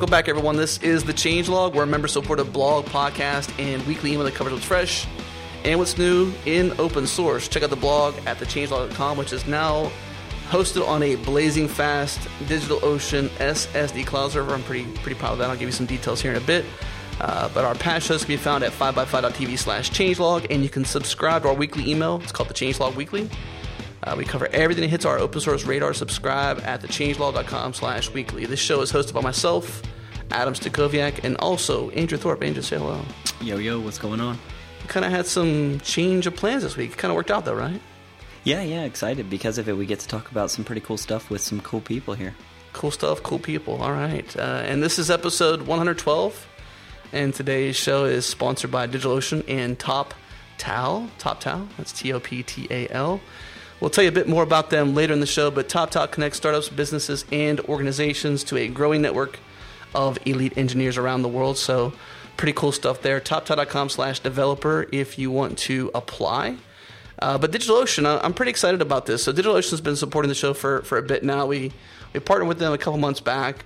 Welcome back, everyone. This is the Changelog. Where We're a member-supported blog, podcast, and weekly email that covers what's fresh and what's new in open source. Check out the blog at thechangelog.com, which is now hosted on a blazing fast DigitalOcean SSD cloud server. I'm pretty pretty proud of that. I'll give you some details here in a bit. Uh, but our past shows can be found at 5by5.tv slash changelog, and you can subscribe to our weekly email. It's called the Changelog Weekly. Uh, we cover everything that hits our open source radar. Subscribe at thechangelog.com slash weekly. This show is hosted by myself, Adam Stacoviak, and also Andrew Thorpe. Andrew, say hello. Yo, yo, what's going on? Kind of had some change of plans this week. Kind of worked out though, right? Yeah, yeah, excited. Because of it, we get to talk about some pretty cool stuff with some cool people here. Cool stuff, cool people. All right. Uh, and this is episode 112. And today's show is sponsored by DigitalOcean and Top Tal. Toptal. That's T O P T A L. We'll tell you a bit more about them later in the show, but TopTal connects startups, businesses, and organizations to a growing network of elite engineers around the world. So, pretty cool stuff there. TopTal.com slash developer if you want to apply. Uh, but DigitalOcean, I'm pretty excited about this. So, DigitalOcean's been supporting the show for, for a bit now. We, we partnered with them a couple months back.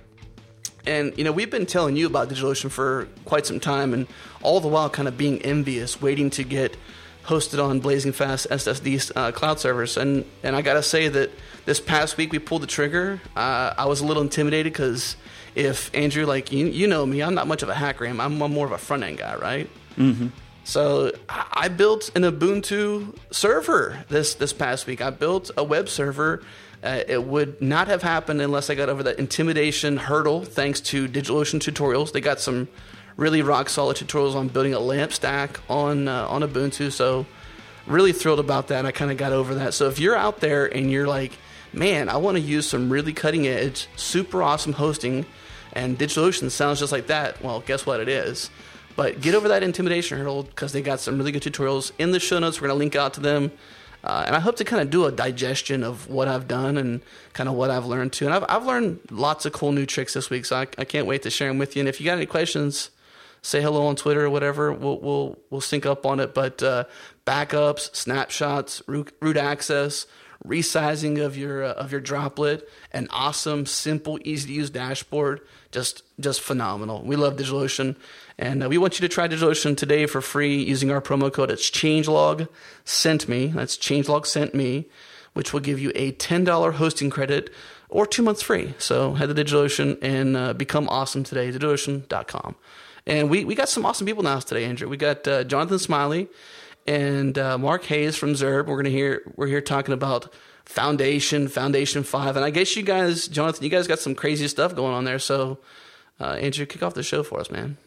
And, you know, we've been telling you about DigitalOcean for quite some time, and all the while kind of being envious, waiting to get hosted on blazing fast SSD uh, cloud servers. And and I gotta say that this past week we pulled the trigger. Uh, I was a little intimidated because if Andrew, like you, you know me, I'm not much of a hacker. I'm, I'm more of a front end guy, right? Mm-hmm. So I built an Ubuntu server this this past week. I built a web server. Uh, it would not have happened unless I got over that intimidation hurdle. Thanks to DigitalOcean tutorials, they got some really rock solid tutorials on building a lamp stack on uh, on Ubuntu. So really thrilled about that. I kind of got over that. So if you're out there and you're like, man, I want to use some really cutting edge, super awesome hosting, and DigitalOcean sounds just like that. Well, guess what? It is. But get over that intimidation hurdle because they got some really good tutorials in the show notes. We're to link out to them. Uh, and I hope to kind of do a digestion of what I've done and kind of what I've learned too. And I've, I've learned lots of cool new tricks this week, so I, I can't wait to share them with you. And if you got any questions, say hello on Twitter or whatever. We'll we'll we'll sync up on it. But uh, backups, snapshots, root, root access, resizing of your uh, of your droplet, an awesome, simple, easy to use dashboard. Just just phenomenal. We love DigitalOcean, and uh, we want you to try DigitalOcean today for free using our promo code. It's changelog sent me. That's changelog sent me, which will give you a ten dollar hosting credit or two months free. So head to DigitalOcean and uh, become awesome today. DigitalOcean.com. And we, we got some awesome people now today, Andrew. We got uh, Jonathan Smiley and uh, Mark Hayes from Zurb. We're gonna hear we're here talking about Foundation, Foundation Five, and I guess you guys, Jonathan, you guys got some crazy stuff going on there. So, uh, Andrew, kick off the show for us, man.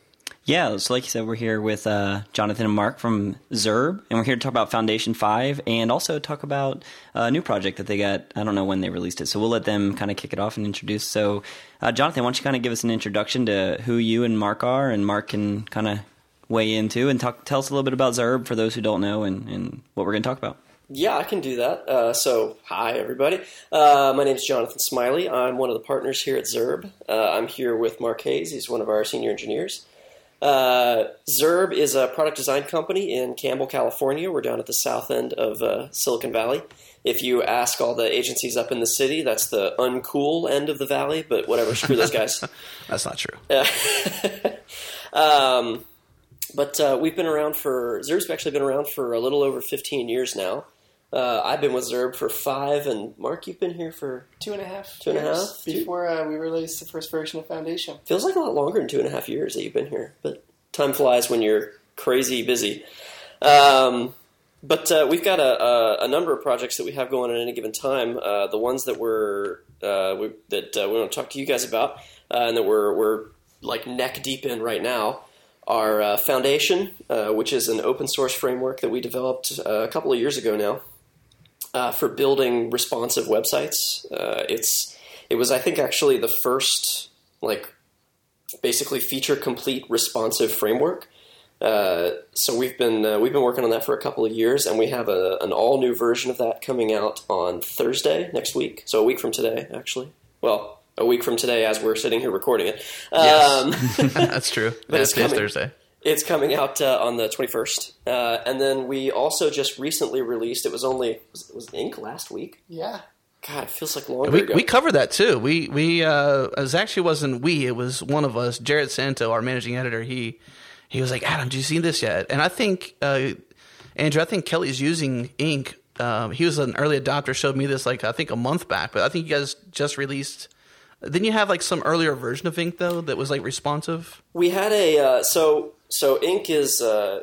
Yeah, so like you said, we're here with uh, Jonathan and Mark from Zurb, and we're here to talk about Foundation 5 and also talk about a new project that they got. I don't know when they released it, so we'll let them kind of kick it off and introduce. So, uh, Jonathan, why don't you kind of give us an introduction to who you and Mark are, and Mark can kind of weigh into and talk, tell us a little bit about Zurb for those who don't know and, and what we're going to talk about. Yeah, I can do that. Uh, so, hi, everybody. Uh, my name is Jonathan Smiley. I'm one of the partners here at Zurb. Uh, I'm here with Mark Hayes. He's one of our senior engineers. Uh, Zurb is a product design company in Campbell, California. We're down at the south end of uh, Silicon Valley. If you ask all the agencies up in the city, that's the uncool end of the valley, but whatever, screw those guys. that's not true. um, but uh, we've been around for, Zurb's actually been around for a little over 15 years now. Uh, I've been with Zurb for five, and Mark, you've been here for two and a half. Two and a half before uh, we released the first version of Foundation. Feels like a lot longer than two and a half years that you've been here, but time flies when you're crazy busy. Um, but uh, we've got a, a, a, number of projects that we have going at any given time. Uh, the ones that we're uh, we, that uh, we want to talk to you guys about, and that we're we're like neck deep in right now. Our Foundation, which is an open source framework that we developed a couple of years ago now, uh, for building responsive websites. Uh, it's it was I think actually the first like basically feature complete responsive framework. Uh, so we've been uh, we've been working on that for a couple of years, and we have a, an all new version of that coming out on Thursday next week. So a week from today, actually. Well, a week from today, as we're sitting here recording it. Um, yes, that's true. It's coming, Thursday. It's coming out uh, on the 21st. Uh, and then we also just recently released, it was only, was, was Ink last week? Yeah. God, it feels like longer We, ago. we covered that too. We we uh, it was actually wasn't we. It was one of us, Jerod Santo, our managing editor. He he was like, Adam, do you see this yet? And I think uh, Andrew, I think Kelly's using Ink. Um, he was an early adopter. Showed me this like I think a month back. But I think you guys just released. Didn't you have like some earlier version of Ink though that was like responsive? We had a uh, so so Ink is uh,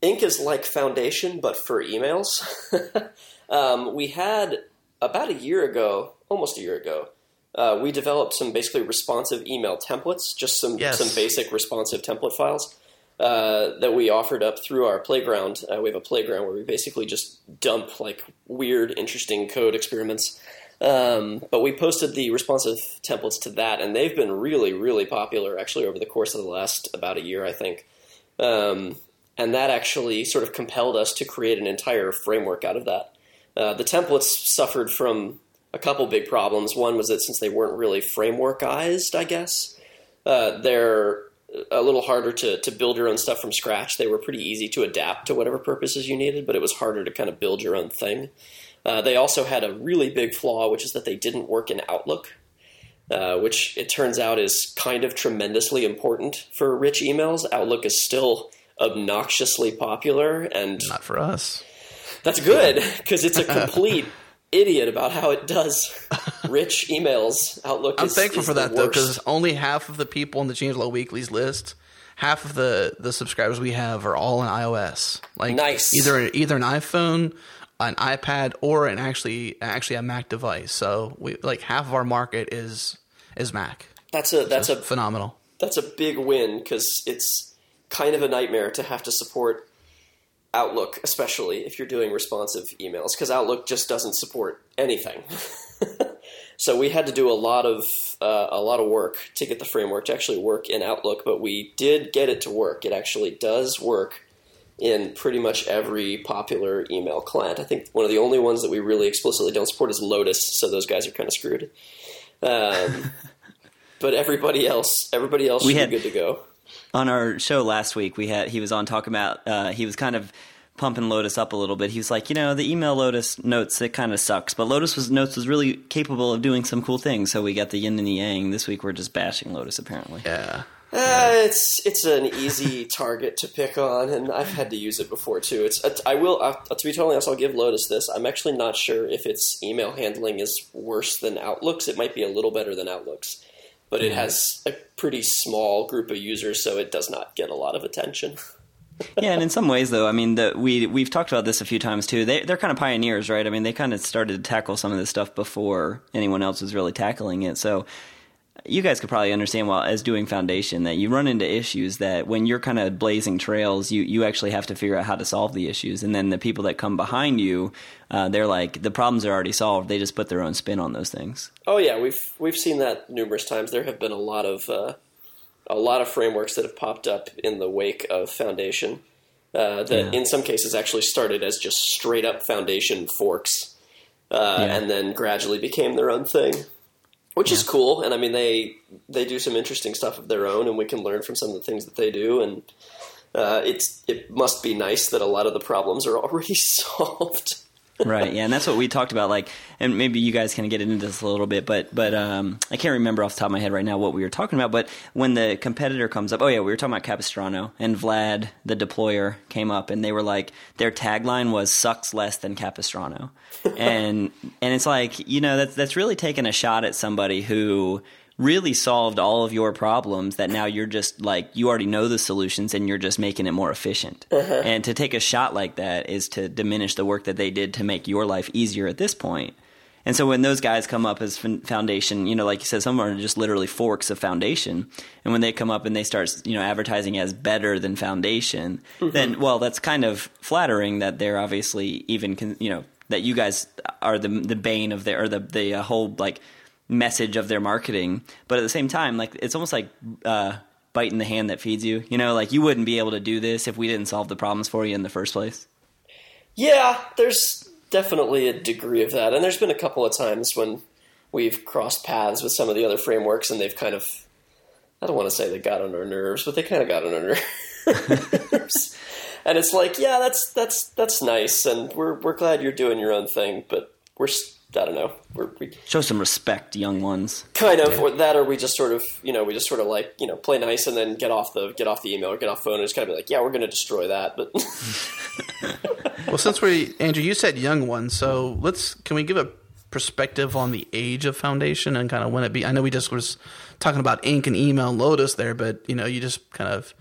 Ink is like Foundation, but for emails. um, we had about a year ago, almost a year ago, uh, we developed some basically responsive email templates, just some Yes. some basic responsive template files uh, that we offered up through our playground. Uh, we have a playground where we basically just dump like weird, interesting code experiments. Um, but we posted the responsive templates to that, and they've been really, really popular actually over the course of the last about a year, I think. Um, and that actually sort of compelled us to create an entire framework out of that. Uh, the templates suffered from a couple big problems. One was that since they weren't really frameworkized, I guess, uh, they're a little harder to, to build your own stuff from scratch. They were pretty easy to adapt to whatever purposes you needed, but it was harder to kind of build your own thing. Uh, they also had a really big flaw, which is that they didn't work in Outlook, uh, which it turns out is kind of tremendously important for rich emails. Outlook is still obnoxiously popular, and Not for us. that's good because it's a complete idiot about how it does rich emails. Outlook. Is I'm is, thankful is for that though, because only half of the people in the Changelog Weeklies list, half of the the subscribers we have are all on iOS. Like Nice. either either an iPhone, an iPad, or an actually actually a Mac device. So we like half of our market is is Mac. that's a that's a Phenomenal. that's a big win because it's kind of a nightmare to have to support Outlook, especially if you're doing responsive emails, because Outlook just doesn't support anything. so we had to do a lot of uh, a lot of work to get the framework to actually work in Outlook, but we did get it to work. It actually does work in pretty much every popular email client. I think one of the only ones that we really explicitly don't support is Lotus, so those guys are kind of screwed. Um, but everybody else, everybody else We should had- be good to go. on our show last week we had he was on talking about uh, he was kind of pumping lotus up a little bit he was like you know the email lotus notes it kind of sucks but lotus was notes was really capable of doing some cool things so we got the yin and the yang this week we're just bashing lotus apparently Yeah. Uh, it's it's an easy target to pick on, and I've had to use it before too. It's I will uh, to be totally honest. I'll give Lotus this. I'm actually not sure if its email handling is worse than Outlook's. It might be a little better than Outlook's, but it has a pretty small group of users, so it does not get a lot of attention. yeah, and in some ways, though, I mean, the, we we've talked about this a few times too. They they're kind of pioneers, right? I mean, they kind of started to tackle some of this stuff before anyone else was really tackling it. So you guys could probably understand, while as doing foundation, that you run into issues that when you're kind of blazing trails, you you actually have to figure out how to solve the issues, and then the people that come behind you, uh, they're like the problems are already solved. They just put their own spin on those things. Oh yeah, we've we've seen that numerous times. There have been a lot of uh, a lot of frameworks that have popped up in the wake of Foundation uh, that, Yeah. in some cases, actually started as just straight up Foundation forks, uh, Yeah. and then gradually became their own thing, which is cool. And I mean, they they do some interesting stuff of their own, and we can learn from some of the things that they do. And uh, it's it must be nice that a lot of the problems are already solved. Right yeah and that's what we talked about like and maybe you guys can get into this a little bit but but um i can't remember off the top of my head right now what we were talking about but when the competitor comes up oh yeah we were talking about capistrano and vlad the deployer came up and they were like their tagline was sucks less than capistrano. And and it's like you know that's that's really taking a shot at somebody who really solved all of your problems that now you're just like you already know the solutions and you're just making it more efficient. And to take a shot like that is to diminish the work that they did to make your life easier at this point. and so when those guys come up as foundation you know like you said some are just literally forks of foundation. And when they come up and they start you know advertising as better than foundation then well that's kind of flattering that they're obviously even con- you know that you guys are the the bane of their or the the uh, whole like message of their marketing but at the same time like it's almost like uh biting the hand that feeds you you know like you wouldn't be able to do this if we didn't solve the problems for you in the first place Yeah, there's definitely a degree of that. And there's been a couple of times when we've crossed paths with some of the other frameworks and they've kind of I don't want to say they got on our nerves, but they kind of got on our nerves. and it's like, yeah, that's that's that's nice and we're we're glad you're doing your own thing, but we're I don't know. We're, we Show some respect, young ones. kind of or that, or we just sort of you know we just sort of like you know play nice and then get off the get off the email or get off phone and just kind of be like, yeah, we're going to destroy that, but. Well, since we Andrew, you said young ones, so let's can we give a perspective on the age of Foundation and kind of when it be? I know we just was talking about ink and email and Lotus there, but you know you just kind of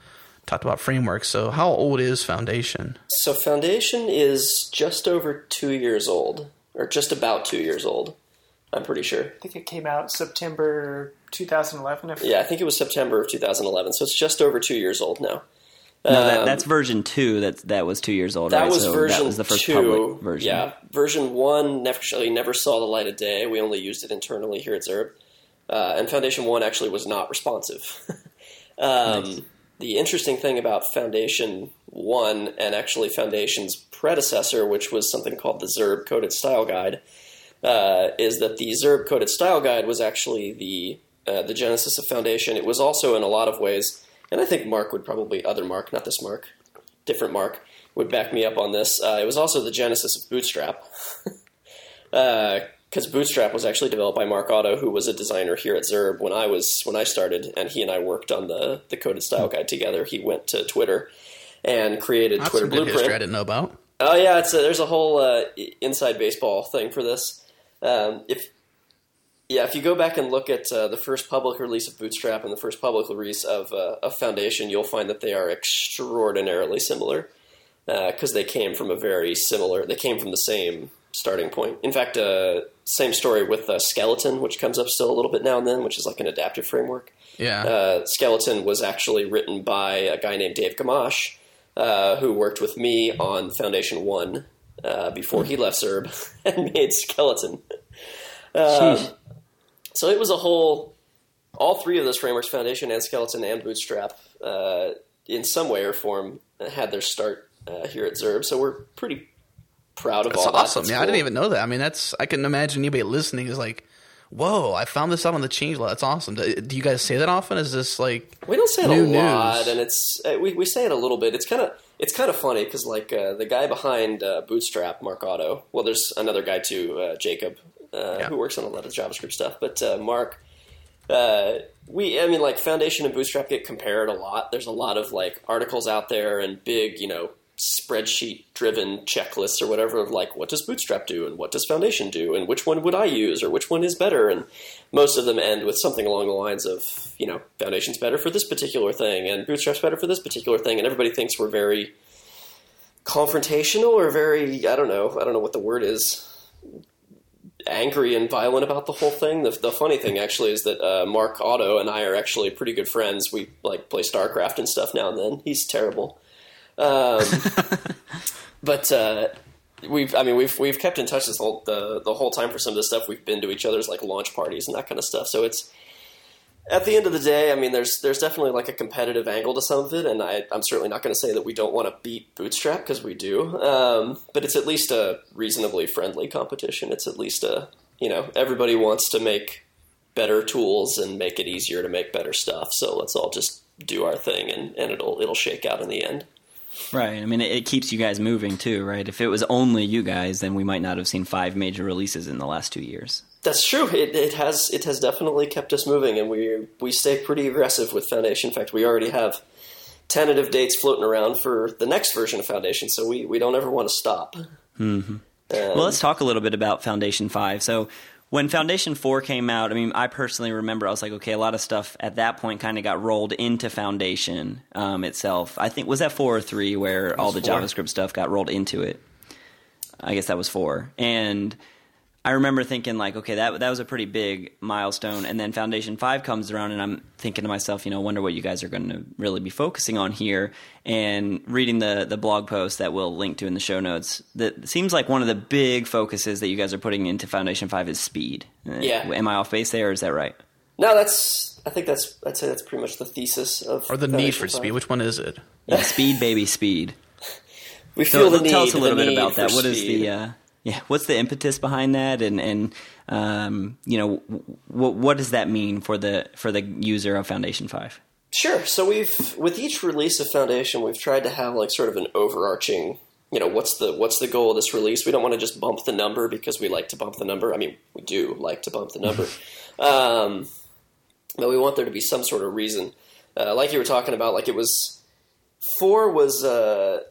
talked about frameworks. So how old is Foundation? So Foundation is just over two years old, or just about two years old. I'm pretty sure. I think it came out September 2011. If Yeah, I think it was September of 2011, so it's just over two years old now. No, that, Um, that's version two. That that was two years old. That right? was so version that was the first two. public version. Yeah, version one never actually never saw the light of day. We only used it internally here at Zurb, uh, and Foundation one actually was not responsive. um, The interesting thing about Foundation one and actually Foundation's predecessor, which was something called the Zurb Coded Style Guide, uh, is that the Zurb Coded Style Guide was actually the uh, the genesis of Foundation. It was also in a lot of ways, and I think Mark would probably other Mark, not this Mark, different Mark, would back me up on this. Uh, it was also the genesis of Bootstrap, because Bootstrap was actually developed by Mark Otto, who was a designer here at Zurb when I was when I started, and he and I worked on the the coded style guide together. He went to Twitter and created That's Twitter Blueprint. history I didn't know about. Oh yeah, it's a, there's a whole uh, inside baseball thing for this. Um, if yeah, if you go back and look at uh, the first public release of Bootstrap and the first public release of, uh, of Foundation, you'll find that they are extraordinarily similar because they came from a very similar. They came from the same starting point. In fact, uh, same story with uh, Skeleton, which comes up still a little bit now and then, which is like an adaptive framework. Yeah. Uh, Skeleton was actually written by a guy named Dave Gamache, uh, who worked with me on Foundation One uh, before he left Zurb and made Skeleton. Um, so it was a whole, all three of those frameworks, Foundation and Skeleton and Bootstrap, uh, in some way or form, had their start uh, here at Zurb. So we're pretty proud of That's all awesome. that. Yeah, I didn't even know that. I mean, that's I can imagine anybody listening is like, "Whoa, I found this out on the change log. That's awesome." Do, you guys say that often? Is this like We don't say it a lot, news. and it's uh, we, we say it a little bit. It's kind of it's kind of funny because like uh, the guy behind uh, Bootstrap, Mark Otto. Well, there's another guy too, uh, Jacob, uh, Yeah. who works on a lot of JavaScript stuff. But uh, Mark, uh, we I mean like Foundation and Bootstrap get compared a lot. There's a lot of like articles out there and big you know spreadsheet driven checklists or whatever of like what does Bootstrap do and what does Foundation do and which one would I use or which one is better and most of them end with something along the lines of you know Foundation's better for this particular thing and Bootstrap's better for this particular thing and everybody thinks we're very confrontational or very I don't know I don't know what the word is angry and violent about the whole thing. The, the funny thing actually is that uh, Mark Otto and I are actually pretty good friends. We like play StarCraft and stuff now and then. He's terrible, um, but uh, we've I mean we've we've kept in touch this whole the the whole time for some of this stuff. We've been to each other's like launch parties and that kind of stuff. So it's at the end of the day, I mean, there's there's definitely like a competitive angle to some of it, and I, I'm certainly not going to say that we don't want to beat Bootstrap because we do. Um, but it's at least a reasonably friendly competition. It's at least a you know everybody wants to make better tools and make it easier to make better stuff. So let's all just do our thing, and, and it'll it'll shake out in the end. Right. I mean, it, it keeps you guys moving too, right? If it was only you guys, then we might not have seen five major releases in the last two years. That's true. It, it has it has definitely kept us moving, and we we stay pretty aggressive with Foundation. In fact, we already have tentative dates floating around for the next version of Foundation, so we, we don't ever want to stop. Mm-hmm. Well, let's talk a little bit about Foundation 5. So, when Foundation 4 came out, I mean, I personally remember I was like, okay, a lot of stuff at that point kind of got rolled into Foundation um, itself. I think, was that 4 or 3 where all the four. JavaScript stuff got rolled into it? I guess that was 4. And I remember thinking like, okay, that that was a pretty big milestone. And then Foundation Five comes around, and I'm thinking to myself, you know, wonder what you guys are going to really be focusing on here. And reading the the blog post that we'll link to in the show notes, that seems like one of the big focuses that you guys are putting into Foundation Five is speed. Yeah. am I off base there, or is that right? No, that's I think that's I'd say that's pretty much the thesis of or the need for Five. speed? Which one is it? Yeah, speed, baby, speed. We So feel the need. tell us a little bit about that. for What is the uh, yeah? What's the impetus behind that, and and um, you know what what does that mean for the for the user of Foundation Five? Sure. So we've with each release of Foundation, we've tried to have like sort of an overarching you know what's the what's the goal of this release? We don't want to just bump the number because we like to bump the number. I mean, we do like to bump the number, um, but we want there to be some sort of reason. Uh, like you were talking about, like it was four was uh,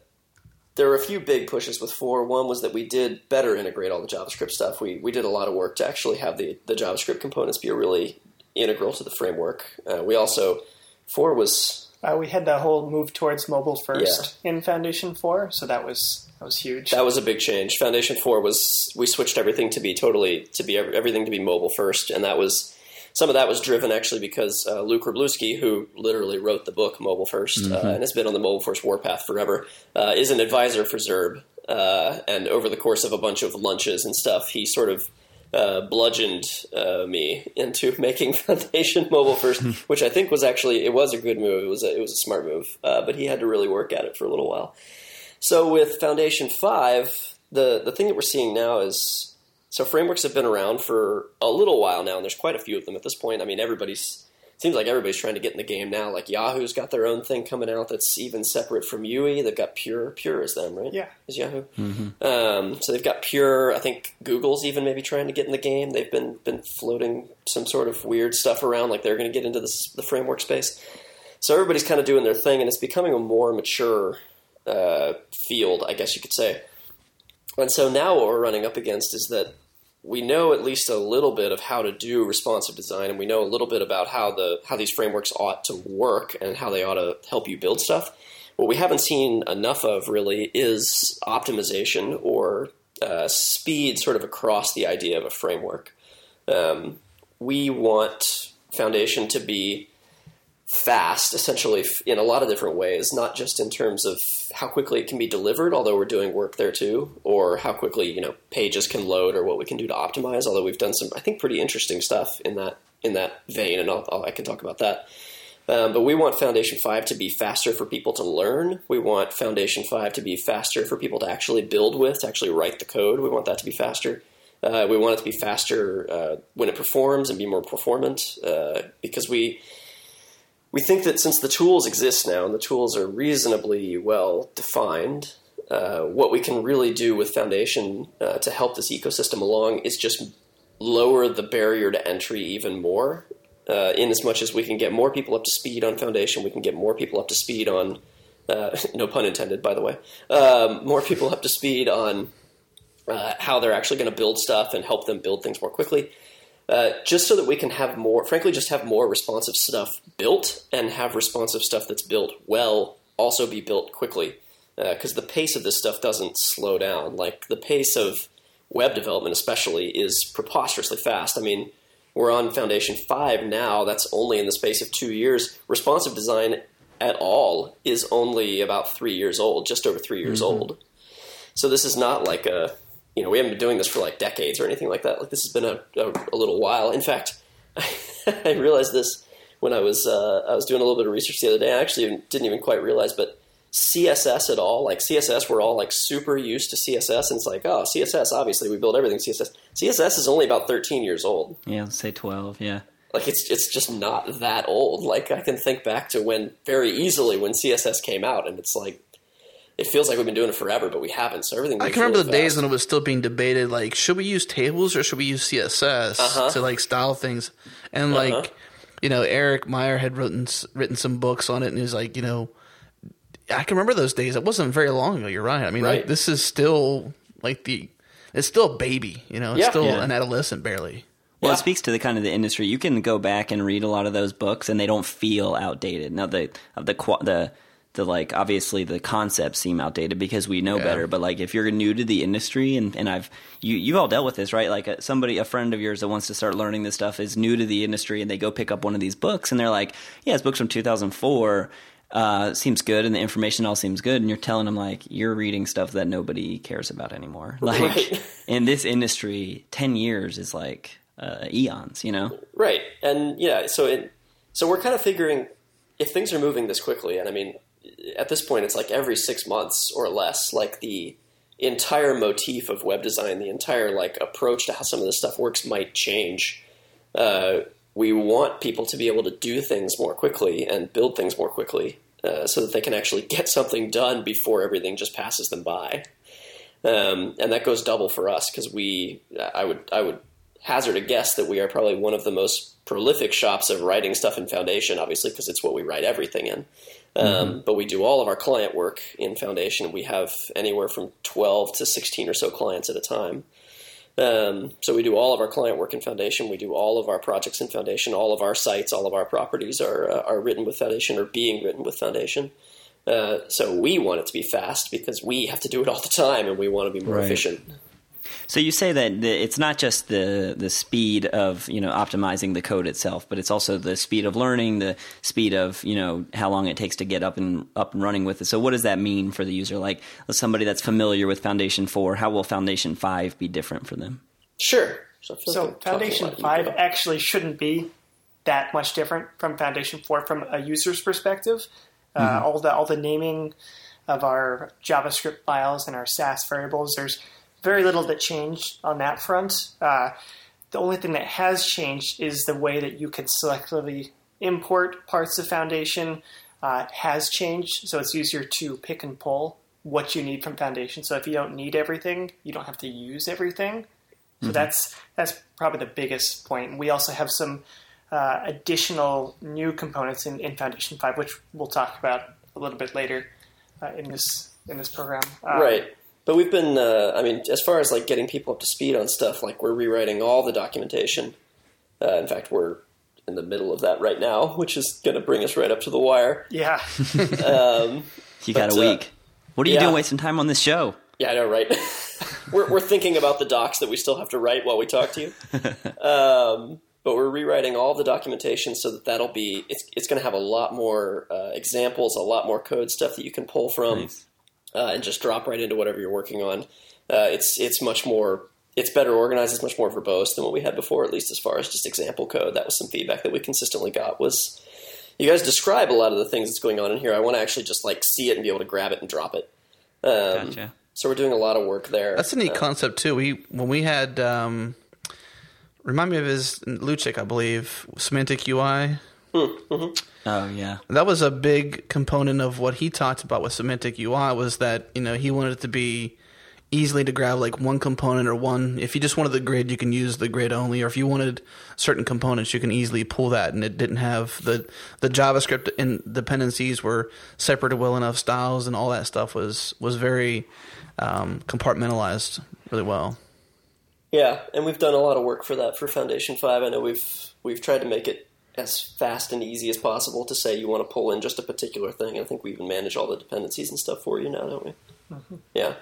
there were a few big pushes with four. One was that we did better integrate all the JavaScript stuff. We we did a lot of work to actually have the the JavaScript components be a really integral to the framework. Uh, we also four was Uh, we had that whole move towards mobile first in Foundation Four, so that was that was huge. that was a big change. Foundation four was we switched everything to be totally to be everything to be mobile first, and that was some of that was driven actually because uh, Luke Wroblewski, who literally wrote the book Mobile 1st uh, and has been on the mobile first warpath forever, uh, is an advisor for Zurb. Uh, and over the course of a bunch of lunches and stuff, he sort of uh, bludgeoned uh, me into making Foundation mobile first, which I think was actually it was a good move. It was a, it was a smart move, uh, but he had to really work at it for a little while. So with Foundation Five, the the thing that we're seeing now is so frameworks have been around for a little while now, and there's quite a few of them at this point. I mean, everybody's seems like everybody's trying to get in the game now. Like Yahoo's got their own thing coming out that's even separate from YUI. They've got Pure. Pure is them, right? Yeah. is Yahoo. Um, so they've got Pure. I think Google's even maybe trying to get in the game. They've been been floating some sort of weird stuff around, like they're going to get into this, the framework space. So everybody's kind of doing their thing, and it's becoming a more mature uh, field, I guess you could say. And so now what we're running up against is that we know at least a little bit of how to do responsive design, and we know a little bit about how the how these frameworks ought to work and how they ought to help you build stuff. What we haven't seen enough of really is optimization or uh, speed, sort of across the idea of a framework. Um, we want Foundation to be fast, essentially, in a lot of different ways, not just in terms of how quickly it can be delivered, although we're doing work there too, or how quickly you know pages can load, or what we can do to optimize. Although we've done some, I think, pretty interesting stuff in that in that vein, and I'll, I'll, I can talk about that. Um, but we want Foundation 5 to be faster for people to learn. We want Foundation 5 to be faster for people to actually build with, to actually write the code. We want that to be faster. Uh, we want it to be faster uh, when it performs and be more performant uh, because we we think that since the tools exist now and the tools are reasonably well defined, uh, what we can really do with Foundation uh, to help this ecosystem along is just lower the barrier to entry even more. Uh, in as much as we can get more people up to speed on Foundation, we can get more people up to speed on, uh, no pun intended, by the way, um, more people up to speed on uh, how they're actually going to build stuff and help them build things more quickly. Uh, just so that we can have more, frankly, just have more responsive stuff built and have responsive stuff that's built well also be built quickly. Because the pace of this stuff doesn't slow down. Like the pace of web development, especially, is preposterously fast. I mean, we're on Foundation 5 now. That's only in the space of two years. Responsive design at all is only about three years old, just over three years old. So this is not like a, you know, we haven't been doing this for like decades or anything like that. Like this has been a, a, a little while. In fact, I realized this when I was uh, I was doing a little bit of research the other day. I actually didn't even quite realize, but CSS at all, like CSS, we're all like super used to CSS, and it's like, oh, CSS. Obviously, we build everything CSS. CSS is only about 13 years old. Yeah, let's say 12, yeah. Like it's it's just not that old. Like I can think back to when very easily when CSS came out, and it's like it feels like we've been doing it forever, but we haven't. So everything. I can remember really the days fast. when it was still being debated, like, should we use tables or should we use CSS Uh-huh. to like style things? And like, you know, Eric Meyer had written written some books on it, and he was like, you know, I can remember those days. It wasn't very long ago. You're right. I mean, Right. like, this is still like the, it's still a baby. You know, it's Yeah. still Yeah. an adolescent barely. Well, Yeah. it speaks to the kind of the industry. You can go back and read a lot of those books, and they don't feel outdated. Now, the of the the the like obviously the concepts seem outdated because we know Yeah. better. But like if you're new to the industry, and and I've you you've all dealt with this, right? Like a, somebody, a friend of yours that wants to start learning this stuff is new to the industry, and they go pick up one of these books, and they're like, "Yeah, this book's from 2004." Uh, seems good, and the information all seems good, and you're telling them like you're reading stuff that nobody cares about anymore. Like Right. in this industry, ten years is like uh, eons, you know? Right, and yeah, so it, so we're kind of figuring if things are moving this quickly, and I mean, at this point, it's like every six months or less, like the entire motif of web design, the entire like approach to how some of this stuff works might change. Uh, we want people to be able to do things more quickly and build things more quickly. uh, so that they can actually get something done before everything just passes them by. Um, and that goes double for us because we, I would, I would hazard a guess that we are probably one of the most prolific shops of writing stuff in Foundation, obviously because it's what we write everything in. Um, mm-hmm. But we do all of our client work in Foundation. We have anywhere from 12 to 16 or so clients at a time. Um, so we do all of our client work in Foundation. We do all of our projects in Foundation. All of our sites, all of our properties are uh, are written with Foundation or being written with Foundation. Uh, so we want it to be fast because we have to do it all the time, and we want to be more right. efficient. So you say that it's not just the the speed of you know optimizing the code itself, but it's also the speed of learning, the speed of you know how long it takes to get up and up and running with it. So what does that mean for the user? Like somebody that's familiar with Foundation Four, how will Foundation Five be different for them? Sure. So, so Foundation Five actually shouldn't be that much different from Foundation Four from a user's perspective. Uh, mm-hmm. Uh, all the all the naming of our JavaScript files and our Sass variables. There's very little that changed on that front. Uh, the only thing that has changed is the way that you can selectively import parts of Foundation uh, has changed. So it's easier to pick and pull what you need from Foundation. So if you don't need everything, you don't have to use everything. So mm-hmm. that's that's probably the biggest point. We also have some uh, additional new components in, in Foundation Five, which we'll talk about a little bit later uh, in this in this program. Um, right. But we've been, uh, I mean, as far as like getting people up to speed on stuff, like we're rewriting all the documentation. Uh, in fact, we're in the middle of that right now, which is going to bring us right up to the wire. Yeah. um, you got but, a week. Uh, what are you yeah. doing wasting time on this show? Yeah, I know, right? we're, we're thinking about the docs that we still have to write while we talk to you. Um, but we're rewriting all the documentation so that that'll be it's, it's going to have a lot more uh, examples, a lot more code stuff that you can pull from. Nice uh, and just drop right into whatever you're working on. Uh, it's it's much more it's better organized. It's much more verbose than what we had before, at least as far as just example code. That was some feedback that we consistently got. Was you guys describe a lot of the things that's going on in here? I want to actually just like see it and be able to grab it and drop it. Um, gotcha. So we're doing a lot of work there. That's a neat uh, concept too. We when we had um, remind me of his Lukic, I believe, semantic UI. Hmm, mm-hmm. Oh yeah, that was a big component of what he talked about with semantic UI was that you know he wanted it to be easily to grab like one component or one. If you just wanted the grid, you can use the grid only, or if you wanted certain components, you can easily pull that, and it didn't have the the JavaScript and dependencies were separated well enough. Styles and all that stuff was was very um, compartmentalized really well. Yeah, and we've done a lot of work for that for Foundation Five. I know we've we've tried to make it as fast and easy as possible to say you want to pull in just a particular thing. I think we even manage all the dependencies and stuff for you now, don't we? Mm-hmm. Yeah.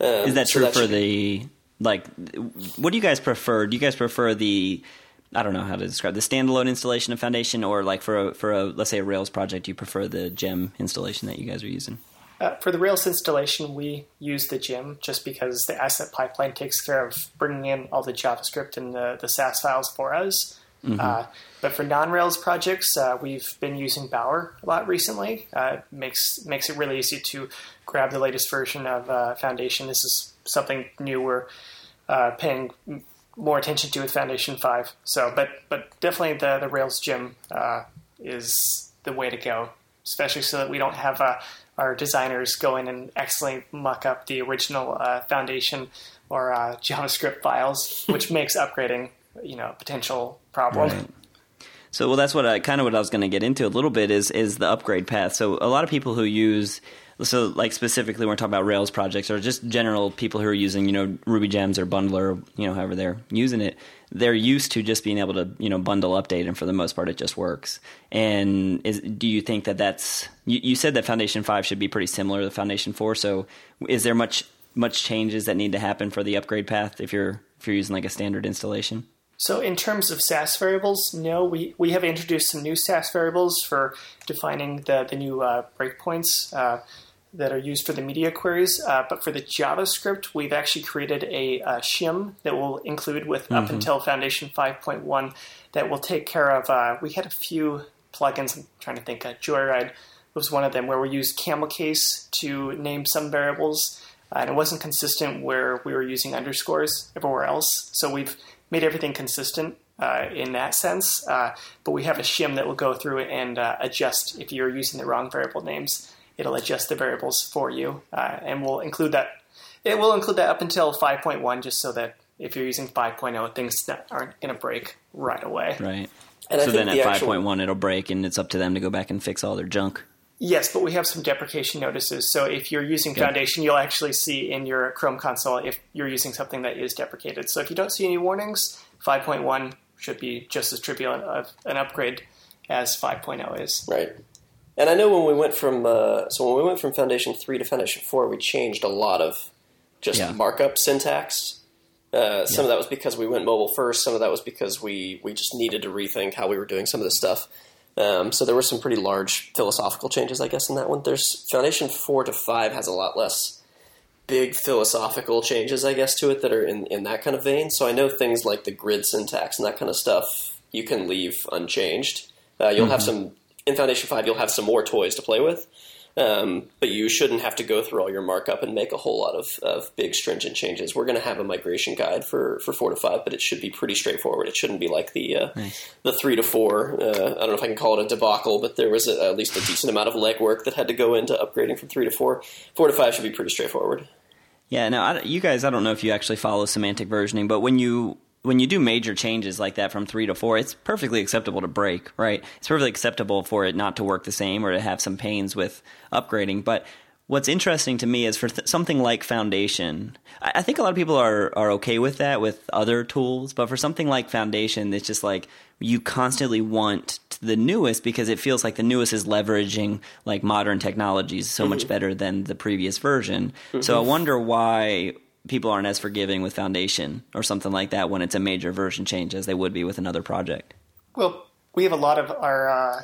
Um, Is that true so that for the like? What do you guys prefer? Do you guys prefer the I don't know how to describe the standalone installation of Foundation, or like for a for a let's say a Rails project, you prefer the gem installation that you guys are using? Uh, for the Rails installation, we use the gem just because the asset pipeline takes care of bringing in all the JavaScript and the, the Sass files for us. Mm-hmm. Uh, but for non-Rails projects, uh, we've been using Bower a lot recently. Uh, makes makes it really easy to grab the latest version of uh, Foundation. This is something new we're uh, paying more attention to with Foundation Five. So, but but definitely the the Rails gem uh, is the way to go, especially so that we don't have our designers go in and accidentally muck up the original Foundation or JavaScript files, which makes upgrading you know potential problem. Right. So, well, that's what I kind of what I was going to get into a little bit is is the upgrade path. So, a lot of people who use so like specifically we're talking about Rails projects or just general people who are using you know Ruby gems or Bundler, you know however they're using it. They're used to just being able to you know bundle update, and for the most part, it just works. And is, do you think that that's you, you said that Foundation Five should be pretty similar to Foundation Four? So, is there much much changes that need to happen for the upgrade path if you're if you're using like a standard installation? So in terms of Sass variables, no, we, we have introduced some new Sass variables for defining the, the new uh, breakpoints uh, that are used for the media queries. Uh, but for the JavaScript, we've actually created a, a shim that will include with mm-hmm. up until Foundation 5.1 that will take care of, uh, we had a few plugins, I'm trying to think, uh, Joyride was one of them, where we used camel case to name some variables. Uh, and it wasn't consistent where we were using underscores everywhere else. So we've made everything consistent uh, in that sense. Uh, but we have a shim that will go through it and uh, adjust if you're using the wrong variable names. It'll adjust the variables for you, uh, and we'll include that. It will include that up until 5.1, just so that if you're using 5.0, things that aren't going to break right away. Right. And so then the at actual- 5.1 it'll break and it's up to them to go back and fix all their junk. Yes, but we have some deprecation notices. So if you're using Foundation, you'll actually see in your Chrome console if you're using something that is deprecated. So if you don't see any warnings, 5.1 should be just as trivial of an upgrade as 5.0 is. Right. And I know when we went from uh, so when we went from Foundation three to Foundation four, we changed a lot of just Yeah. markup syntax. Uh, some of that was because we went mobile first. Some of that was because we we just needed to rethink how we were doing some of this stuff. Um, so there were some pretty large philosophical changes, I guess, in that one. There's Foundation four to five has a lot less big philosophical changes, I guess, to it that are in, in that kind of vein. So I know things like the grid syntax and that kind of stuff you can leave unchanged. Uh, you'll have some in Foundation Five. You'll have some more toys to play with, um, but you shouldn't have to go through all your markup and make a whole lot of, of big stringent changes. We're going to have a migration guide for, for four to five, but it should be pretty straightforward. It shouldn't be like the uh, the three to four. Uh, I don't know if I can call it a debacle, but there was a, at least a decent amount of legwork that had to go into upgrading from three to four. Four to five should be pretty straightforward. Yeah, now I, you guys, I don't know if you actually follow semantic versioning, but when you when you do major changes like that from three to four, it's perfectly acceptable to break, right? It's perfectly acceptable for it not to work the same or to have some pains with upgrading. But what's interesting to me is for th- something like Foundation, I, I think a lot of people are are okay with that with other tools, but for something like Foundation, it's just like you constantly want the newest because it feels like the newest is leveraging like modern technologies so much mm-hmm. better than the previous version. Mm-hmm. So I wonder why people aren't as forgiving with Foundation or something like that when it's a major version change as they would be with another project. Well, we have a lot of our uh,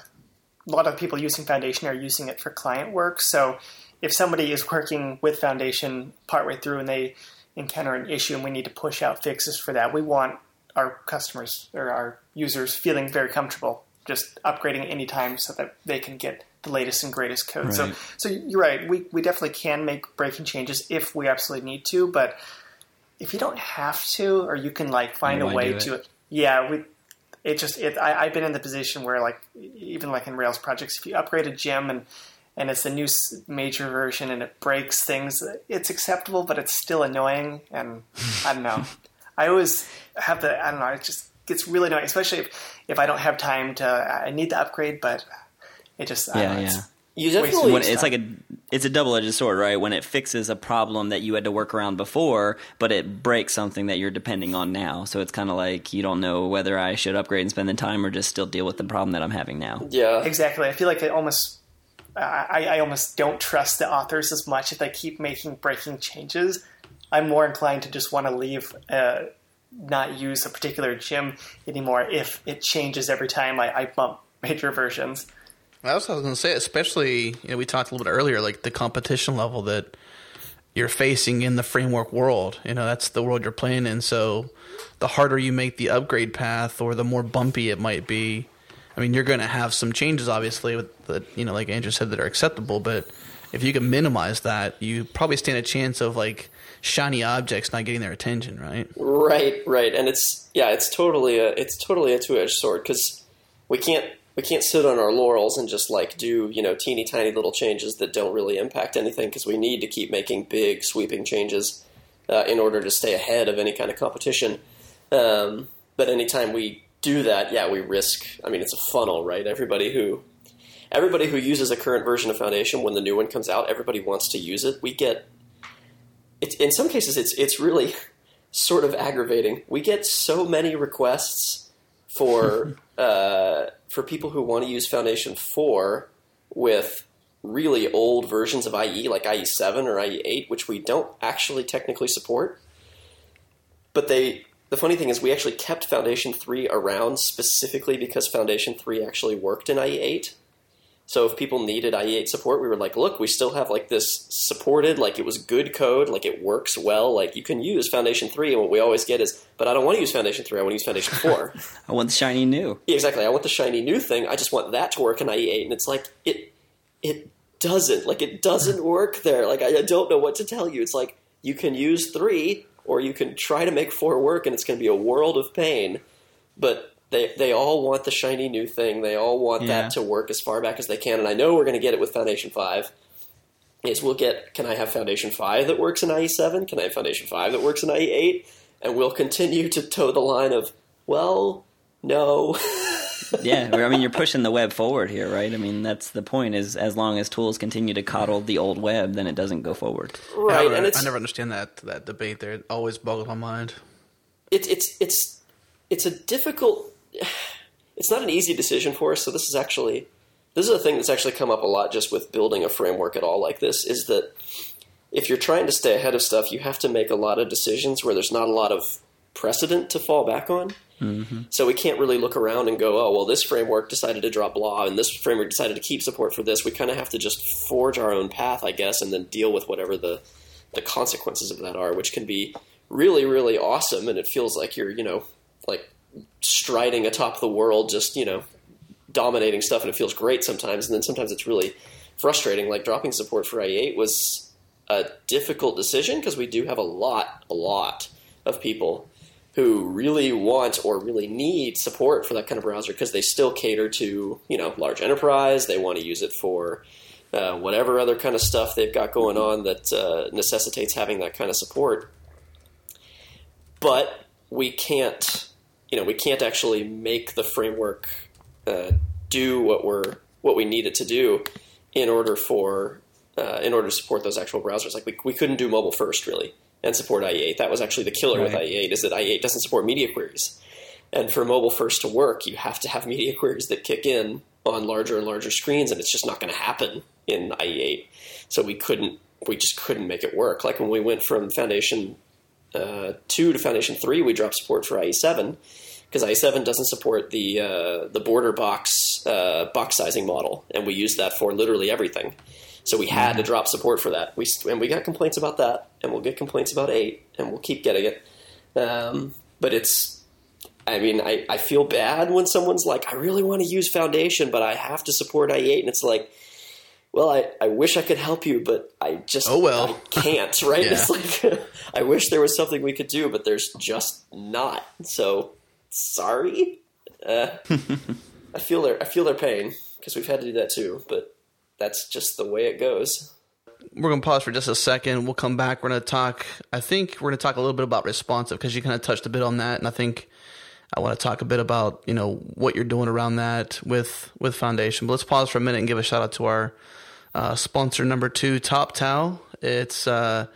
a lot of people using Foundation are using it for client work. So if somebody is working with Foundation partway through and they encounter an issue and we need to push out fixes for that, we want our customers or our users feeling very comfortable just upgrading anytime so that they can get the latest and greatest code. So Right. so you're right. We we definitely can make breaking changes if we absolutely need to, but if you don't have to, or you can like find a way do it? to, yeah, we. It just it. I, I've been in the position where like even like in Rails projects, if you upgrade a gem and and it's the new major version and it breaks things, it's acceptable, but it's still annoying. And I don't know. I always have the I don't know. It just gets really annoying, especially if if I don't have time to. I need the upgrade, but it just I don't Yeah, know, yeah. it's- You definitely When it's like a it's a double edged sword, right? When it fixes a problem that you had to work around before, but it breaks something that you're depending on now. So it's kind of like you don't know whether I should upgrade and spend the time or just still deal with the problem that I'm having now. yeah. Exactly. I feel like it almost. I, I almost don't trust the authors as much if they keep making breaking changes. I'm more inclined to just want to leave, uh, not use a particular gem anymore if it changes every time I, I bump major versions. That's what I was going to say, especially, you know, we talked a little bit earlier, like the competition level that you're facing in the framework world. You know, that's the world you're playing in. So the harder you make the upgrade path or the more bumpy it might be, I mean, you're going to have some changes, obviously, with the, you know, like Andrew said, that are acceptable. But if you can minimize that, you probably stand a chance of like shiny objects not getting their attention, right? Right, right, and it's yeah, it's totally a it's totally a two edged sword because we can't we can't sit on our laurels and just like do you know teeny tiny little changes that don't really impact anything because we need to keep making big sweeping changes uh, in order to stay ahead of any kind of competition. Um, but anytime we do that, yeah, we risk. I mean, it's a funnel, right? Everybody who everybody who uses a current version of Foundation when the new one comes out, everybody wants to use it. We get it's in some cases it's it's really sort of aggravating. We get so many requests for uh, for people who want to use Foundation Four with really old versions of IE, like IE Seven or IE Eight, which we don't actually technically support. But they, the funny thing is, we actually kept Foundation Three around specifically because Foundation Three actually worked in IE Eight. So if people needed IE8 support, we were like, look, we still have like this supported, like it was good code, like it works well, like you can use Foundation 3. And what we always get is, but I don't want to use Foundation 3, I want to use Foundation 4. I want the shiny new. yeah, exactly. I want the shiny new thing. I just want that to work in IE8. And it's like, it, it doesn't. Like it doesn't work there. Like I, I don't know what to tell you. It's like, you can use 3 or you can try to make 4 work and it's going to be a world of pain. but they they all want the shiny new thing. They all want Yeah. that to work as far back as they can. And I know we're going to get it with Foundation Five. Is we'll get can I have Foundation Five that works in IE seven? Can I have Foundation Five that works in IE eight? And we'll continue to toe the line of well, no. yeah, I mean, you're pushing the web forward here, right? I mean, that's the point. Is as long as tools continue to coddle the old web, then it doesn't go forward. right, I never, and it's I never understand that that debate. There, it always boggles my mind. it's it's it's it's a difficult it's not an easy decision for us so this is actually this is a thing that's actually come up a lot just with building a framework at all like this is that if you're trying to stay ahead of stuff you have to make a lot of decisions where there's not a lot of precedent to fall back on. Mm-hmm. So we can't really look around and go oh well this framework decided to drop blah and this framework decided to keep support for this. We kind of have to just forge our own path i guess and then deal with whatever the the consequences of that are which can be really really awesome and it feels like you're you know like striding atop the world, just you know, dominating stuff, and it feels great sometimes. And then sometimes it's really frustrating. Like dropping support for IE8 was a difficult decision because we do have a lot, a lot of people who really want or really need support for that kind of browser because they still cater to you know large enterprise. They want to use it for uh, whatever other kind of stuff they've got going on that uh, necessitates having that kind of support. But we can't you know we can't actually make the framework uh, do what we're what we need it to do in order for uh, in order to support those actual browsers. Like we we couldn't do mobile first really and support IE8. That was actually the killer with IE8 is that IE8 doesn't support media queries. And for mobile first to work, you have to have media queries that kick in on larger and larger screens, and it's just not going to happen in IE8. So we couldn't, we just couldn't make it work. Like when we went from Foundation uh, two to Foundation three, we dropped support for IE7 because IE7 doesn't support the uh, the border box uh, box sizing model, and we use that for literally everything. So we had to drop support for that. We and we got complaints about that, and we'll get complaints about eight, and we'll keep getting it. Um, but it's I mean, I, I feel bad when someone's like, I really want to use Foundation, but I have to support IE8. And it's like, well, I, I wish I could help you, but I just Oh, well. I can't, right? Yeah. It's like, I wish there was something we could do, but there's just not. So, sorry. Uh, I feel their I feel their pain because we've had to do that too, but that's just the way it goes. We're going to pause for just a second. We'll come back. We're going to talk. I think we're going to talk a little bit about responsive because you kind of touched a bit on that, and I think I want to talk a bit about you know what you're doing around that with with Foundation. But let's pause for a minute and give a shout out to our uh, sponsor number two, Toptal. It's uh,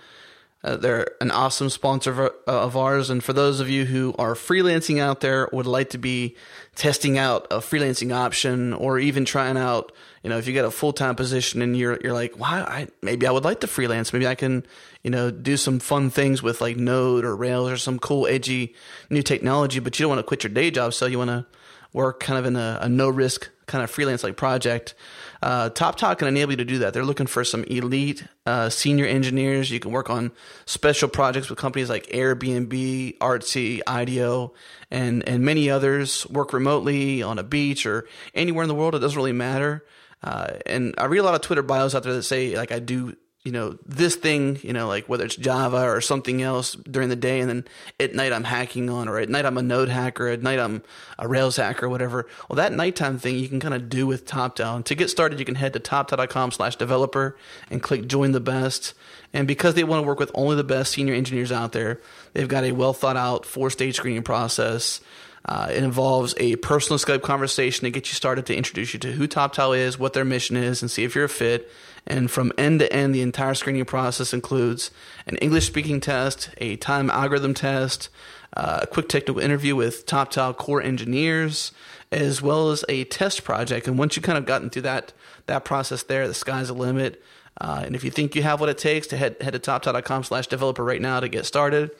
uh, they're an awesome sponsor of, our- of ours. And for those of you who are freelancing out there, would like to be testing out a freelancing option, or even trying out, you know, if you get a full time position and you're you're like, wow, I, maybe I would like to freelance. Maybe I can, you know, do some fun things with like Node or Rails or some cool edgy new technology. But you don't want to quit your day job, so you want to work kind of in a, a no risk kind of freelance like project. Uh, Toptal can enable you to do that. They're looking for some elite uh, senior engineers. You can work on special projects with companies like Airbnb, Artsy, IDEO, and and many others. Work remotely on a beach or anywhere in the world. It doesn't really matter. Uh, and I read a lot of Twitter bios out there that say like I do you know, this thing, you know, like whether it's Java or something else during the day, and then at night I'm hacking on, or at night I'm a node hacker, at night I'm a Rails hacker, whatever. Well, that nighttime thing you can kind of do with Toptal. To get started, you can head to toptal.com slash developer and click join the best. And because they want to work with only the best senior engineers out there, they've got a well thought out four stage screening process. Uh, it involves a personal Skype conversation to get you started to introduce you to who Toptal is, what their mission is, and see if you're a fit. And from end to end, the entire screening process includes an English speaking test, a time algorithm test, uh, a quick technical interview with Toptal core engineers, as well as a test project. And once you've kind of gotten through that that process, there, the sky's the limit. Uh, and if you think you have what it takes to head head to toptal.com slash developer right now to get started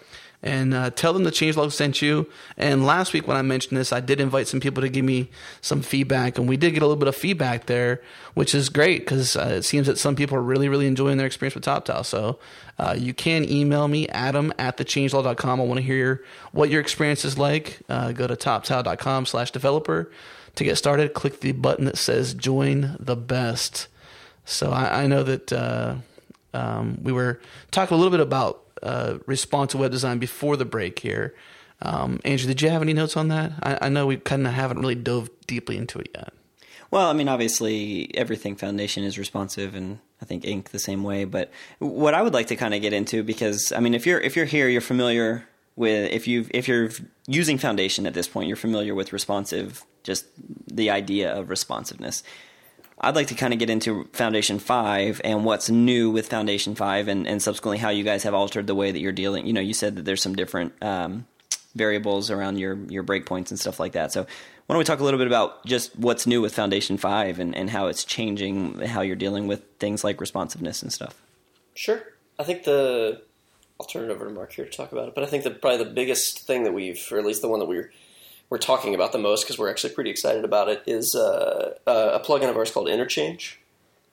and uh, tell them the changelog sent you. And last week when I mentioned this, I did invite some people to give me some feedback, and we did get a little bit of feedback there, which is great because uh, it seems that some people are really, really enjoying their experience with Toptal. So uh, you can email me, adam at thechangelog.com. I want to hear what your experience is like. Uh, go to toptal.com slash developer. To get started, click the button that says join the best. So I, I know that uh, um, we were talking a little bit about uh, responsive web design before the break here. Um, Andrew, did you have any notes on that? I, I know we kind of haven't really dove deeply into it yet. Well, I mean, obviously, everything Foundation is responsive, and I think Ink the same way. But what I would like to kind of get into, because I mean, if you're if you're here, you're familiar with if you if you're using Foundation at this point, you're familiar with responsive, just the idea of responsiveness. I'd like to kind of get into Foundation 5 and what's new with Foundation 5 and, and subsequently how you guys have altered the way that you're dealing. You know, you said that there's some different um, variables around your, your breakpoints and stuff like that. So why don't we talk a little bit about just what's new with Foundation 5 and, and how it's changing how you're dealing with things like responsiveness and stuff? Sure. I think the I'll turn it over to Mark here to talk about it. But I think that probably the biggest thing that we've, or at least the one that we're we're talking about the most because we're actually pretty excited about it is uh, a plugin of ours called Interchange.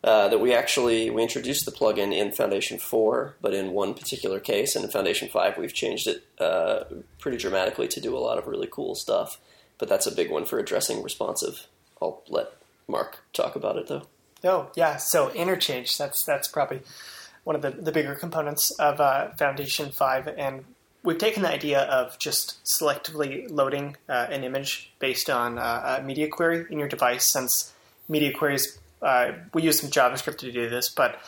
Uh, that we actually we introduced the plugin in Foundation 4, but in one particular case, and in Foundation 5, we've changed it uh, pretty dramatically to do a lot of really cool stuff. But that's a big one for addressing responsive. I'll let Mark talk about it though. Oh yeah, so interchange. That's that's probably one of the, the bigger components of uh, Foundation 5. And we've taken the idea of just selectively loading uh, an image based on uh, a media query in your device, since media queries, uh, we use some JavaScript to do this, but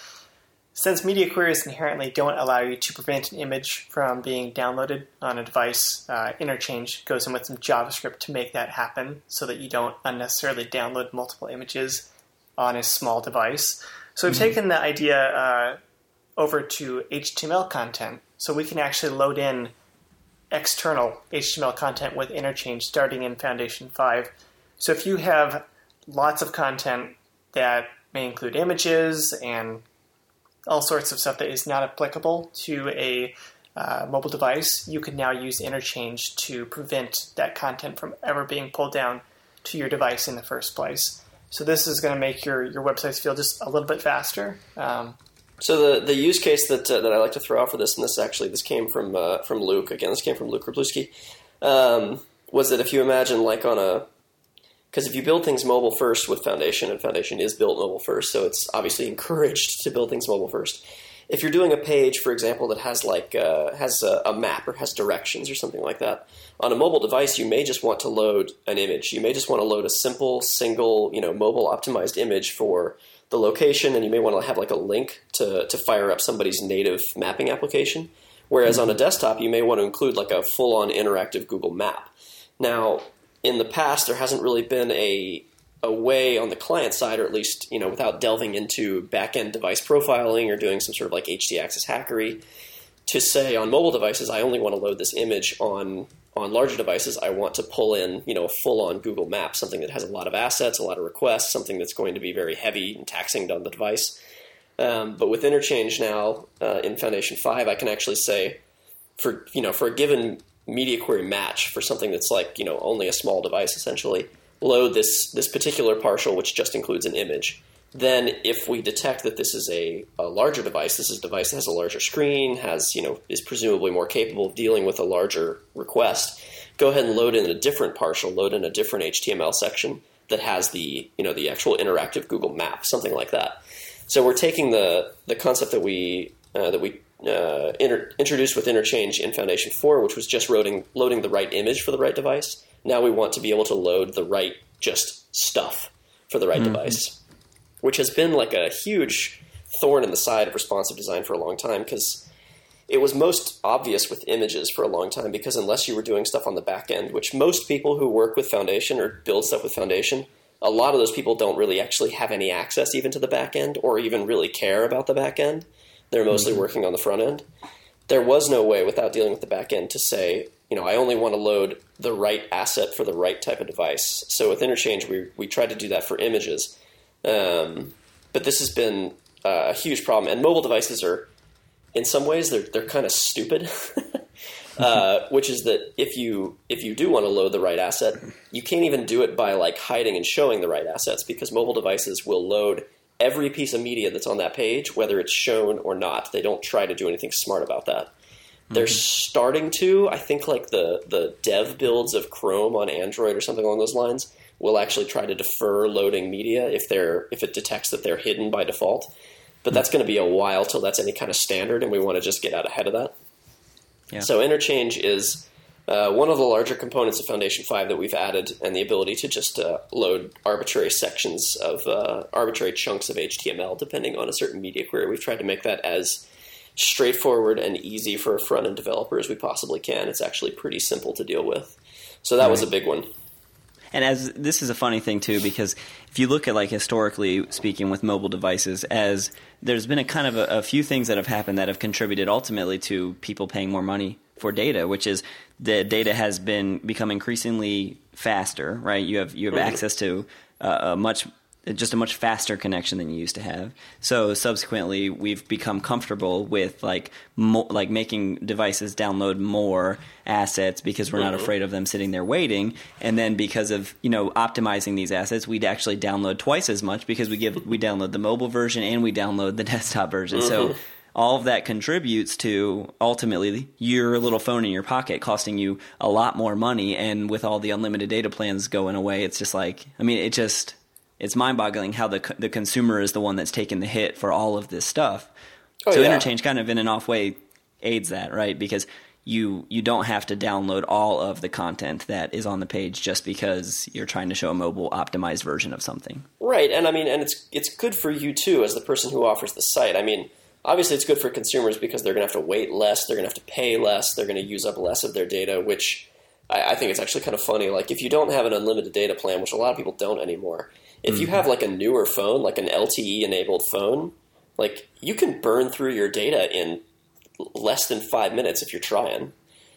since media queries inherently don't allow you to prevent an image from being downloaded on a device, uh, Interchange goes in with some JavaScript to make that happen so that you don't unnecessarily download multiple images on a small device. So we've mm-hmm. taken the idea uh, over to HTML content. So we can actually load in external HTML content with interchange starting in Foundation 5. So if you have lots of content that may include images and all sorts of stuff that is not applicable to a uh, mobile device, you can now use interchange to prevent that content from ever being pulled down to your device in the first place. So this is going to make your, your websites feel just a little bit faster. Um, so the the use case that uh, that I like to throw out for this, and this actually this came from uh, from Luke again. This came from Luke Wroblewski. Um, was that if you imagine like on a because if you build things mobile first with Foundation, and Foundation is built mobile first, so it's obviously encouraged to build things mobile first. If you're doing a page, for example, that has like uh, has a, a, map or has directions or something like that, on a mobile device, you may just want to load an image. You may just want to load a simple, single, you know, mobile optimized image for the location, and you may want to have like a link to, to fire up somebody's native mapping application. Whereas mm-hmm. on a desktop, you may want to include like a full on interactive Google map. Now, in the past, there hasn't really been a a way on the client side, or at least you know, without delving into back end device profiling or doing some sort of like htaccess hackery, to say on mobile devices, I only want to load this image on on larger devices, I want to pull in, you know, a full-on Google Map, something that has a lot of assets, a lot of requests, something that's going to be very heavy and taxing on the device. Um, but with Interchange now uh, in Foundation Five, I can actually say, for you know, for a given media query match for something that's like you know only a small device, essentially, load this this particular partial, which just includes an image. Then, if we detect that this is a, a larger device, this is a device that has a larger screen, has you know is presumably more capable of dealing with a larger request, go ahead and load in a different partial, load in a different HTML section that has the you know the actual interactive Google Map, something like that. So we're taking the the concept that we uh, that we uh, inter- introduced with Interchange in Foundation 4, which was just loading loading the right image for the right device. Now we want to be able to load the right just stuff for the right mm-hmm. device which has been like a huge thorn in the side of responsive design for a long time because it was most obvious with images for a long time because unless you were doing stuff on the back end, which most people who work with Foundation or build stuff with Foundation, a lot of those people don't really actually have any access even to the back end or even really care about the back end. They're mostly mm-hmm. working on the front end. There was no way without dealing with the back end to say, you know, I only want to load the right asset for the right type of device. So with Interchange, we, we tried to do that for images um, but this has been uh, a huge problem, and mobile devices are, in some ways, they're they're kind of stupid. uh, which is that if you if you do want to load the right asset, you can't even do it by like hiding and showing the right assets because mobile devices will load every piece of media that's on that page, whether it's shown or not. They don't try to do anything smart about that. Mm-hmm. They're starting to. I think like the the dev builds of Chrome on Android or something along those lines will actually try to defer loading media if they're if it detects that they're hidden by default. But that's going to be a while till that's any kind of standard, and we want to just get out ahead of that. Yeah. So interchange is uh, one of the larger components of Foundation 5 that we've added, and the ability to just uh, load arbitrary sections of uh, arbitrary chunks of HTML depending on a certain media query. We've tried to make that as straightforward and easy for a front end developer as we possibly can. It's actually pretty simple to deal with. So that right. was a big one. And as this is a funny thing too, because if you look at like historically speaking with mobile devices, as there's been a kind of a, a few things that have happened that have contributed ultimately to people paying more money for data, which is the data has been become increasingly faster, right? You have you have mm-hmm. access to uh, a much just a much faster connection than you used to have. So subsequently, we've become comfortable with like mo- like making devices download more assets because we're mm-hmm. not afraid of them sitting there waiting. And then because of you know optimizing these assets, we'd actually download twice as much because we give we download the mobile version and we download the desktop version. Mm-hmm. So all of that contributes to ultimately your little phone in your pocket costing you a lot more money and with all the unlimited data plans going away it's just like i mean it just it's mind-boggling how the the consumer is the one that's taking the hit for all of this stuff oh, so yeah. interchange kind of in an off way aids that right because you you don't have to download all of the content that is on the page just because you're trying to show a mobile optimized version of something. Right, and I mean, and it's it's good for you too as the person who offers the site. I mean, obviously it's good for consumers because they're going to have to wait less, they're going to have to pay less, they're going to use up less of their data, which I, I, think it's actually kind of funny. Like if you don't have an unlimited data plan, which a lot of people don't anymore, if mm-hmm. you have like a newer phone, like an LTE enabled phone, like you can burn through your data in less than five minutes if you're trying.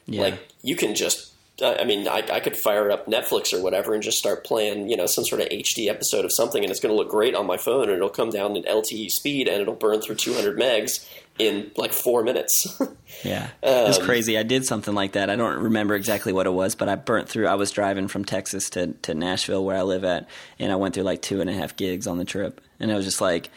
Yeah. Like you can just I mean, I, I, could fire up Netflix or whatever and just start playing, you know, some sort of HD episode of something, and it's going to look great on my phone, and it'll come down in LTE speed, and it'll burn through 200 megs in like four minutes. yeah, um, crazy. I did something like that. I don't remember exactly what it was, but I burnt through. I was driving from Texas to to Nashville, where I live at, and I went through like two and a half gigs on the trip, and it was just like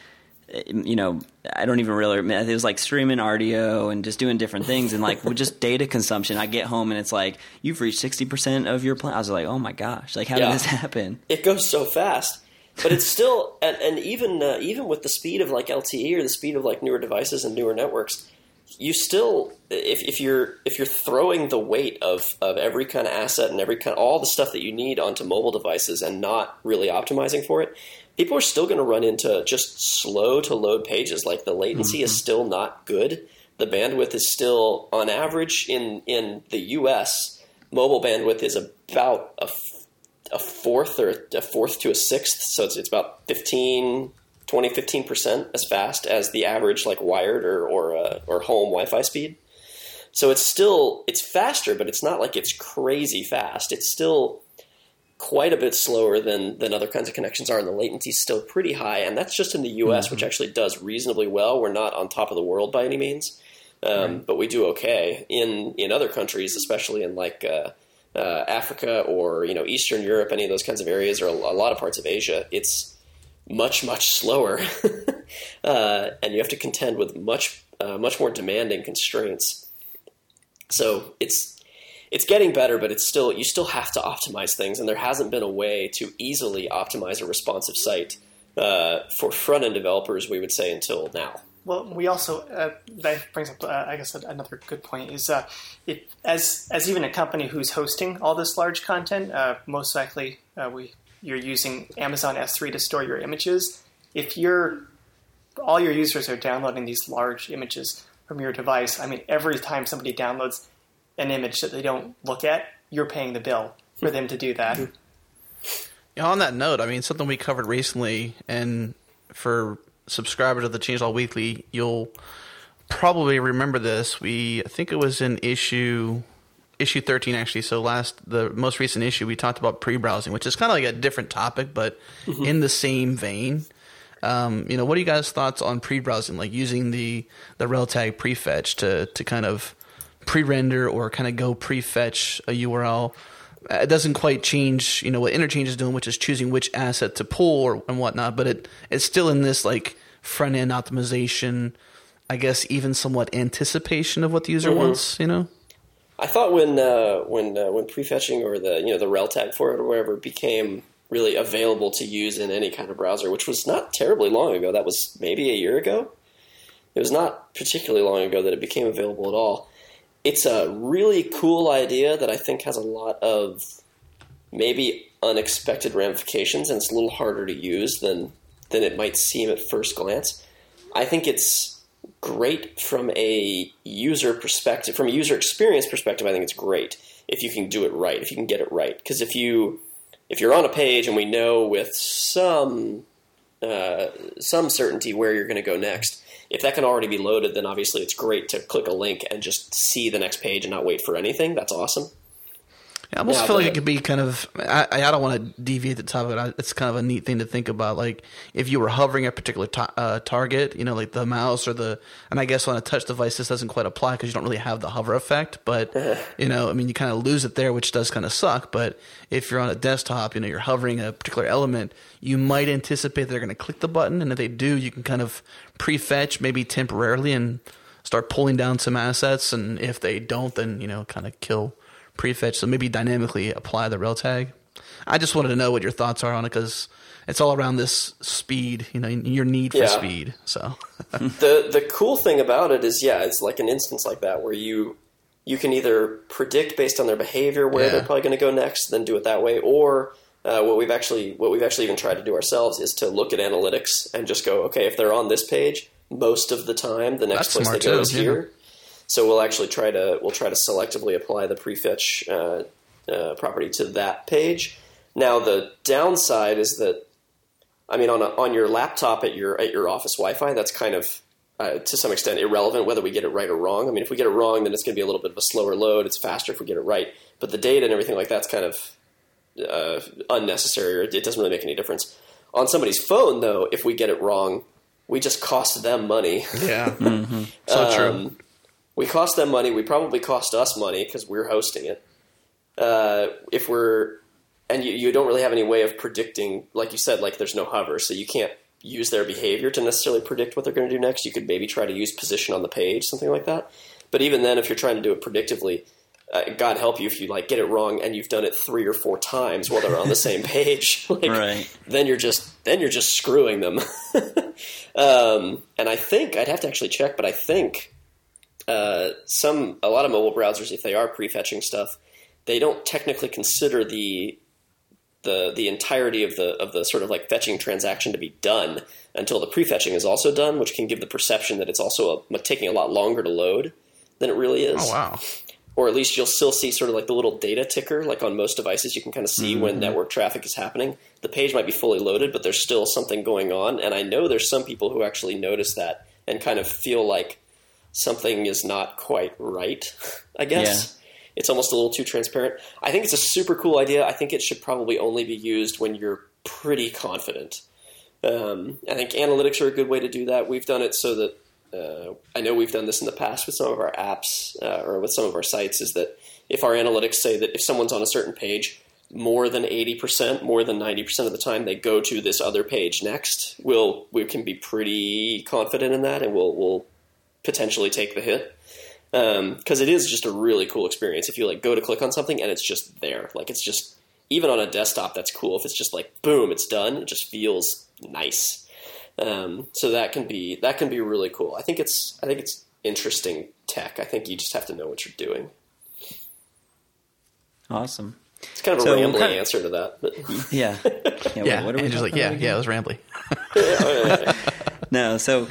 you know, I don't even really. It was like streaming Rdio and just doing different things and like with just data consumption. I get home and it's like you've reached sixty percent of your plan. I was like, oh my gosh, like how yeah. did this happen? It goes so fast, but it's still and, and even uh, even with the speed of like LTE or the speed of like newer devices and newer networks, you still if, if you're if you're throwing the weight of of every kind of asset and every kind of, all the stuff that you need onto mobile devices and not really optimizing for it people are still going to run into just slow to load pages. Like the latency mm-hmm. is still not good. The bandwidth is still, on average, in in the U.S., mobile bandwidth is about a, a fourth or a fourth to a sixth. So it's, it's about 15, 20, 15 percent as fast as the average like wired or or uh, or home Wi-Fi speed. So it's still it's faster, but it's not like it's crazy fast. It's still quite a bit slower than than other kinds of connections are, and the latency is still pretty high. And that's just in the U.S., mm-hmm. which actually does reasonably well. We're not on top of the world by any means, um, right. but we do okay in in other countries, especially in like. Uh, uh, Africa or you know Eastern Europe, any of those kinds of areas, or a, a lot of parts of Asia, it's much much slower, uh, and you have to contend with much uh, much more demanding constraints. So it's it's getting better, but it's still you still have to optimize things, and there hasn't been a way to easily optimize a responsive site uh, for front end developers. We would say until now. Well, we also uh, that brings up, uh, I guess, another good point is uh, if, as as even a company who's hosting all this large content, uh, most likely uh, we you're using Amazon S3 to store your images. If you're all your users are downloading these large images from your device, I mean, every time somebody downloads an image that they don't look at, you're paying the bill for them to do that. Yeah, on that note, I mean, something we covered recently, and for subscribers of the Changelog Weekly, you'll probably remember this. We, I think it was in issue issue 13 actually so last the most recent issue we talked about pre-browsing which is kind of like a different topic but mm-hmm. in the same vein um, you know what are you guys thoughts on pre-browsing like using the the rel tag prefetch to to kind of pre-render or kind of go pre-fetch a URL. It doesn't quite change, you know, what Interchange is doing, which is choosing which asset to pull or and whatnot. But it it's still in this like front end optimization, I guess, even somewhat anticipation of what the user mm-hmm. wants. You know. I thought when uh, when uh, when prefetching or the you know the rel tag for it or whatever became really available to use in any kind of browser, which was not terribly long ago. That was maybe a year ago. It was not particularly long ago that it became available at all it's a really cool idea that I think has a lot of maybe unexpected ramifications, and it's a little harder to use than than it might seem at first glance. I think it's great from a user perspective, from a user experience perspective. I think it's great if you can do it right, if you can get it right. Because if you if you're on a page and we know with some uh, some certainty where you're going to go next, if that can already be loaded, then obviously it's great to click a link and just see the next page and not wait for anything. That's awesome. I almost Yeah, feel like it could be kind of. I, I don't want to deviate the topic. but I- It's kind of a neat thing to think about. Like if you were hovering a particular ta- uh, target, you know, like the mouse or the. And I guess on a touch device, this doesn't quite apply because you don't really have the hover effect. But you know, I mean, you kind of lose it there, which does kind of suck. But if you're on a desktop, you know, you're hovering a particular element, you might anticipate they're going to click the button, and if they do, you can kind of prefetch maybe temporarily and start pulling down some assets. And if they don't, then you know, kind of kill prefetch. So maybe dynamically apply the rel tag. I just wanted to know what your thoughts are on it because it's all around this speed, you know, your need for Yeah. speed. So the the cool thing about it is, yeah, it's like an instance like that where you you can either predict based on their behavior where Yeah. they're probably going to go next, then do it that way, or uh, what we've actually what we've actually even tried to do ourselves is to look at analytics and just go, okay, if they're on this page, most of the time the next That's place they go too, is yeah. here. So we'll actually try to we'll try to selectively apply the prefetch uh, uh, property to that page. Now the downside is that I mean, on a, on your laptop at your at your office Wi-Fi, that's kind of uh, to some extent irrelevant whether we get it right or wrong. I mean, if we get it wrong, then it's going to be a little bit of a slower load. It's faster if we get it right, but the data and everything like that's kind of uh, unnecessary, or it doesn't really make any difference. On somebody's phone, though, if we get it wrong, we just cost them money. yeah, so true. We cost them money. We probably cost us money because we're hosting it. Uh, if we're and you, you don't really have any way of predicting, like you said, like there's no hover, so you can't use their behavior to necessarily predict what they're going to do next. You could maybe try to use position on the page, something like that. But even then, if you're trying to do it predictively, uh, God help you if you like get it wrong and you've done it three or four times while they're on the same page. like, Right. Then you're just then you're just screwing them. um, and I think I'd have to actually check, but I think uh, some a lot of mobile browsers, if they are prefetching stuff, they don't technically consider the the the entirety of the of the sort of like fetching transaction to be done until the prefetching is also done, which can give the perception that it's also a, taking a lot longer to load than it really is. oh wow, Or at least you'll still see sort of like the little data ticker, like on most devices, you can kind of see when network traffic is happening. The page might be fully loaded, but there's still something going on. And I know there's some people who actually notice that and kind of feel like something is not quite right, I guess. It's almost a little too transparent. I think it's a super cool idea. I think it should probably only be used when you're pretty confident. Um, I think analytics are a good way to do that. We've done it so that uh, I know we've done this in the past with some of our apps uh, or with some of our sites. Is that if our analytics say that if someone's on a certain page, more than eighty percent, more than ninety percent of the time, they go to this other page next. We'll we can be pretty confident in that, and we'll we'll potentially take the hit because it is just a really cool experience. If you like go to click on something and it's just there, like it's just even on a desktop, that's cool. If it's just like boom, it's done. It just feels nice. Um, so that can be that can be really cool. I think it's I think it's interesting tech. I think you just have to know what you're doing. Awesome. It's kind of a So, rambling kind of- answer to that, but Yeah. Yeah. yeah. What are we just like, yeah, about yeah, it was rambly. No, so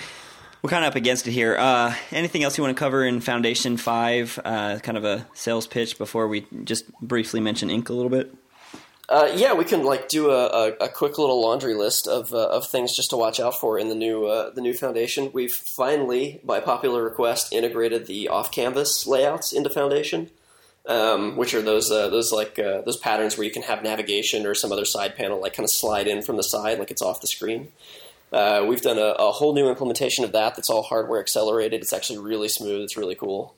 we're kind of up against it here. Uh, anything else you want to cover in Foundation 5? Uh, kind of a sales pitch before we just briefly mention Ink a little bit? Uh, yeah, we can like do a, a, a quick little laundry list of, uh, of things just to watch out for in the new uh, the new foundation. We've finally, by popular request, integrated the off canvas layouts into Foundation, um, which are those uh, those like uh, those patterns where you can have navigation or some other side panel like kind of slide in from the side like it's off the screen. Uh, we've done a, a whole new implementation of that. That's all hardware accelerated. It's actually really smooth. It's really cool.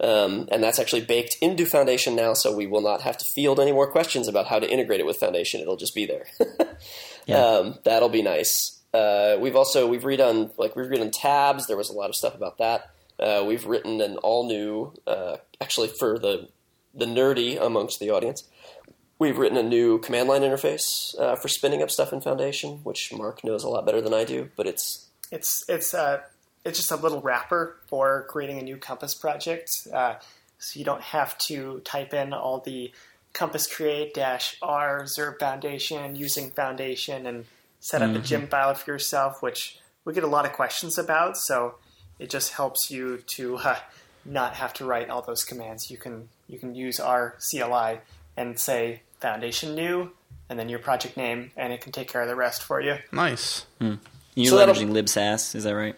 Um, and that's actually baked into Foundation now, so we will not have to field any more questions about how to integrate it with Foundation. It'll just be there. Yeah. um, that'll be nice. Uh, we've also we've redone like we've redone tabs. There was a lot of stuff about that. Uh, we've written an all new, uh, actually for the the nerdy amongst the audience. We've written a new command line interface uh, for spinning up stuff in Foundation, which Mark knows a lot better than I do. But it's It's it's uh, it's just a little wrapper for creating a new Compass project. Uh, so you don't have to type in all the compass create dash r Zurb Foundation using Foundation and set up a gem file for yourself, which we get a lot of questions about. So it just helps you to uh, not have to write all those commands. You can you can use our CLI and say Foundation new and then your project name, and it can take care of the rest for you. Nice. You're So leveraging libsass, is that right?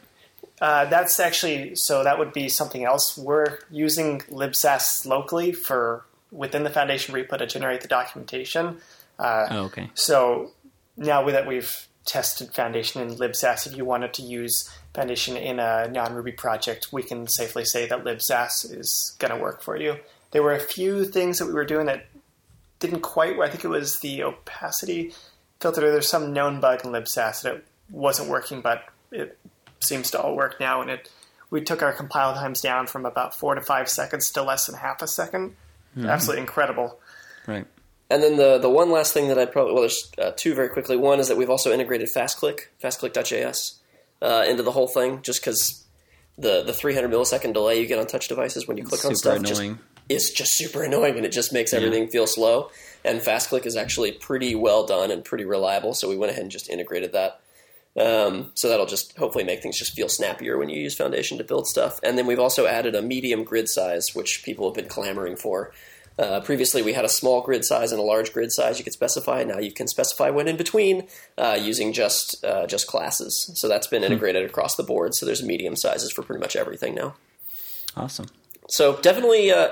Uh, that's actually so that would be something else. We're using libsass locally for within the foundation repo to generate the documentation. Uh, Oh, okay. So now that we've tested Foundation in libsass, if you wanted to use Foundation in a non-Ruby project, we can safely say that libsass is going to work for you. There were a few things that we were doing that didn't quite. I think it was the opacity filter. There's some known bug in libsass that it wasn't working, but it seems to all work now. And it we took our compile times down from about four to five seconds to less than half a 2nd Absolutely incredible. Right. And then the the one last thing that I'd probably well, there's uh, two very quickly. One is that we've also integrated FastClick, FastClick.js, uh, into the whole thing, just because the the 300 millisecond delay you get on touch devices when you click on Super stuff just annoying. Is just super annoying, and it just makes everything feel slow. And FastClick is actually pretty well done and pretty reliable, so we went ahead and just integrated that. Um, so that'll just hopefully make things just feel snappier when you use Foundation to build stuff. And then we've also added a medium grid size, which people have been clamoring for. Uh, previously, we had a small grid size and a large grid size you could specify. Now you can specify one in between uh, using just uh, just classes. So that's been integrated across the board. So there's medium sizes for pretty much everything now. Awesome. So definitely, uh,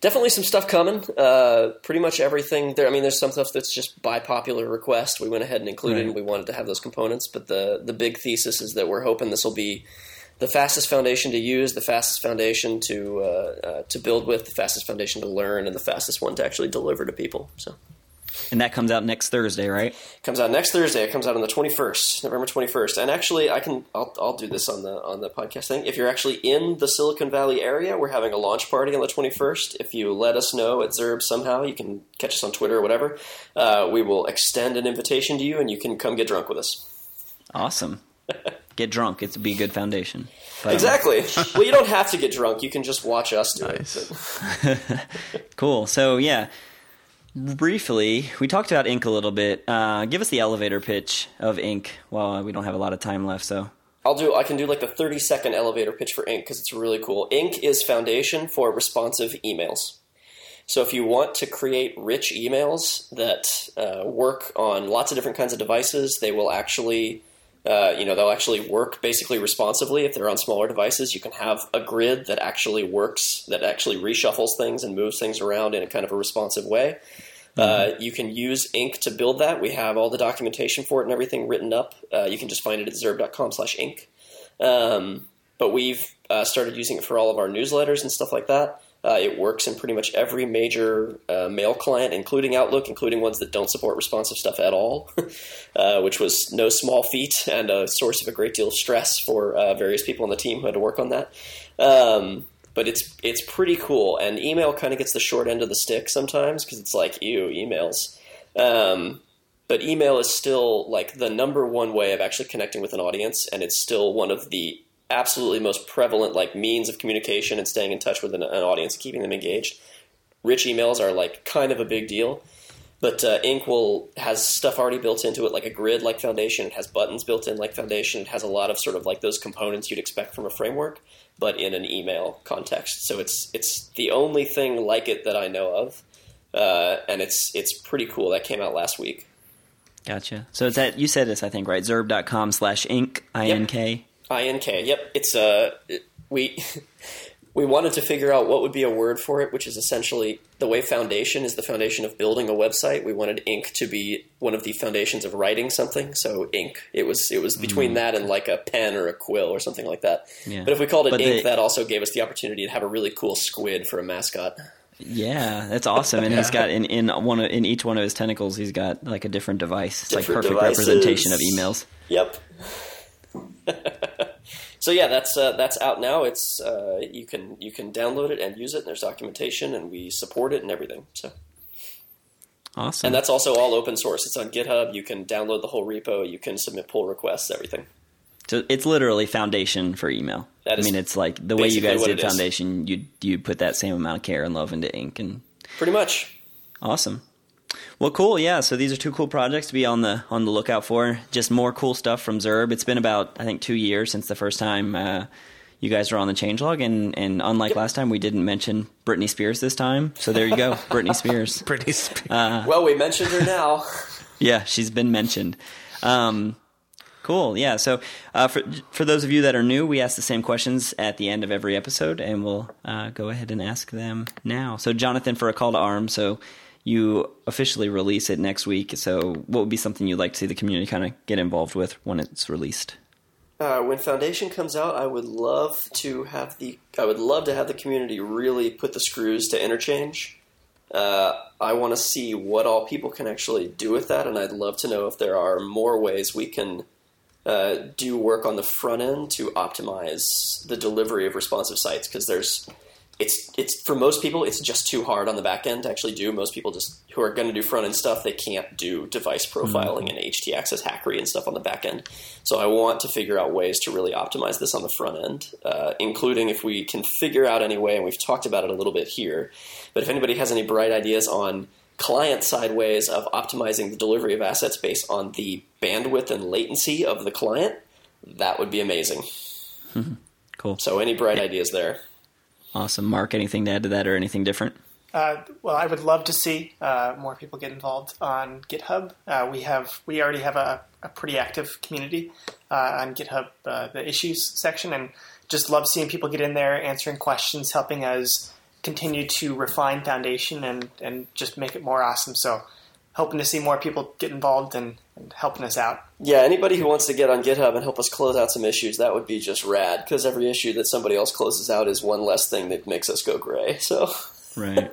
definitely some stuff coming. Uh, pretty much everything there. I mean, there's some stuff that's just by popular request. We went ahead and included, Right. and we wanted to have those components. But the the big thesis is that we're hoping this will be the fastest foundation to use, the fastest foundation to uh, uh, to build with, the fastest foundation to learn, and the fastest one to actually deliver to people. So. And that comes out next Thursday, right? comes out next Thursday. It comes out on the twenty first, November twenty first. And actually, I can I'll, I'll do this on the on the podcast thing. If you're actually in the Silicon Valley area, we're having a launch party on the twenty first. If you let us know at Zurb somehow, you can catch us on Twitter or whatever. Uh, we will extend an invitation to you, and you can come get drunk with us. Awesome. Get drunk. It's be a good foundation. But, um, Exactly. well, you don't have to get drunk. You can just watch us do Nice. it. Cool. So yeah, briefly, we talked about Ink a little bit. Uh, give us the elevator pitch of Ink. Well, we don't have a lot of time left, so I'll do. I can do like the thirty second elevator pitch for Ink because it's really cool. Ink is foundation for responsive emails. So if you want to create rich emails that uh, work on lots of different kinds of devices, they will actually, uh, you know, they'll actually work basically responsively. If they're on smaller devices, you can have a grid that actually works, that actually reshuffles things and moves things around in a kind of a responsive way. Uh, you can use Ink to build that. We have all the documentation for it and everything written up. Uh, you can just find it at zurb.com slash ink. Um, but we've uh, started using it for all of our newsletters and stuff like that. Uh, it works in pretty much every major uh, mail client, including Outlook, including ones that don't support responsive stuff at all, uh, which was no small feat and a source of a great deal of stress for uh, various people on the team who had to work on that. Um, but it's it's pretty cool, and email kind of gets the short end of the stick sometimes because it's like, ew, emails. Um, but email is still like the number one way of actually connecting with an audience, and it's still one of the absolutely most prevalent like means of communication and staying in touch with an, an audience, keeping them engaged. Rich emails are like kind of a big deal, but uh, Ink will has stuff already built into it, like a grid like Foundation. It has buttons built in like Foundation. It has a lot of sort of like those components you'd expect from a framework, but in an email context. So it's it's the only thing like it that I know of, uh, and it's it's pretty cool. That came out last week. gotcha. So it's at you said this, I think, right? Zurb.com slash ink I N K. INK. Yep, it's uh, we we wanted to figure out what would be a word for it, which is essentially the way foundation is the foundation of building a website. We wanted ink to be one of the foundations of writing something. So ink. It was it was between that and like a pen or a quill or something like that. Yeah. But if we called it But ink, the- that also gave us the opportunity to have a really cool squid for a mascot. Yeah, that's awesome. And he's got in, in one of, in each one of his tentacles, he's got like a different device. It's Different like perfect devices. representation of emails. Yep. so yeah, that's uh, that's out now. It's uh, you can you can download it and use it. And there's documentation, and we support it and everything. So. Awesome. And that's also all open source. It's on GitHub. You can download the whole repo. You can submit pull requests, everything. So it's literally Foundation for email. That I mean, it's like the way you guys did it is. Foundation. You you put that same amount of care and love into ink, and Pretty much. awesome. Well, cool. Yeah. So these are two cool projects to be on the on the lookout for. Just more cool stuff from Zurb. It's been about I think two years since the first time uh, you guys were on the changelog, and and unlike last time, we didn't mention Britney Spears this time. So there you go, Britney Spears. Pretty. Spe- Well, we mentioned her now. Yeah, she's been mentioned. Um, cool. Yeah. So uh, for for those of you that are new, we ask the same questions at the end of every episode, and we'll uh, go ahead and ask them now. So, Jonathan, for a call to arms, so you officially release it next week. So, what would be something you'd like to see the community kind of get involved with when it's released? Uh, when Foundation comes out, I would love to have the I would love to have the community really put the screws to interchange. Uh, I want to see what all people can actually do with that, and I'd love to know if there are more ways we can uh, do work on the front end to optimize the delivery of responsive sites. Because there's it's it's for most people it's just too hard on the back end to actually do. Most people just who are going to do front end stuff they can't do device profiling and htaccess hackery and stuff on the back end. So I want to figure out ways to really optimize this on the front end, uh, including if we can figure out any way, and we've talked about it a little bit here. But if anybody has any bright ideas on client side ways of optimizing the delivery of assets based on the bandwidth and latency of the client, that would be amazing. Cool. So any bright ideas there? Awesome. Mark, anything to add to that or anything different? Uh, well, I would love to see uh, more people get involved on GitHub. Uh, we have we already have a, a pretty active community uh, on GitHub, uh, the issues section, and just love seeing people get in there, answering questions, helping us continue to refine Foundation and and just make it more awesome. So, hoping to see more people get involved and, and helping us out. Yeah, anybody who wants to get on GitHub and help us close out some issues, that would be just rad. Because every issue that somebody else closes out is one less thing that makes us go gray. So Right.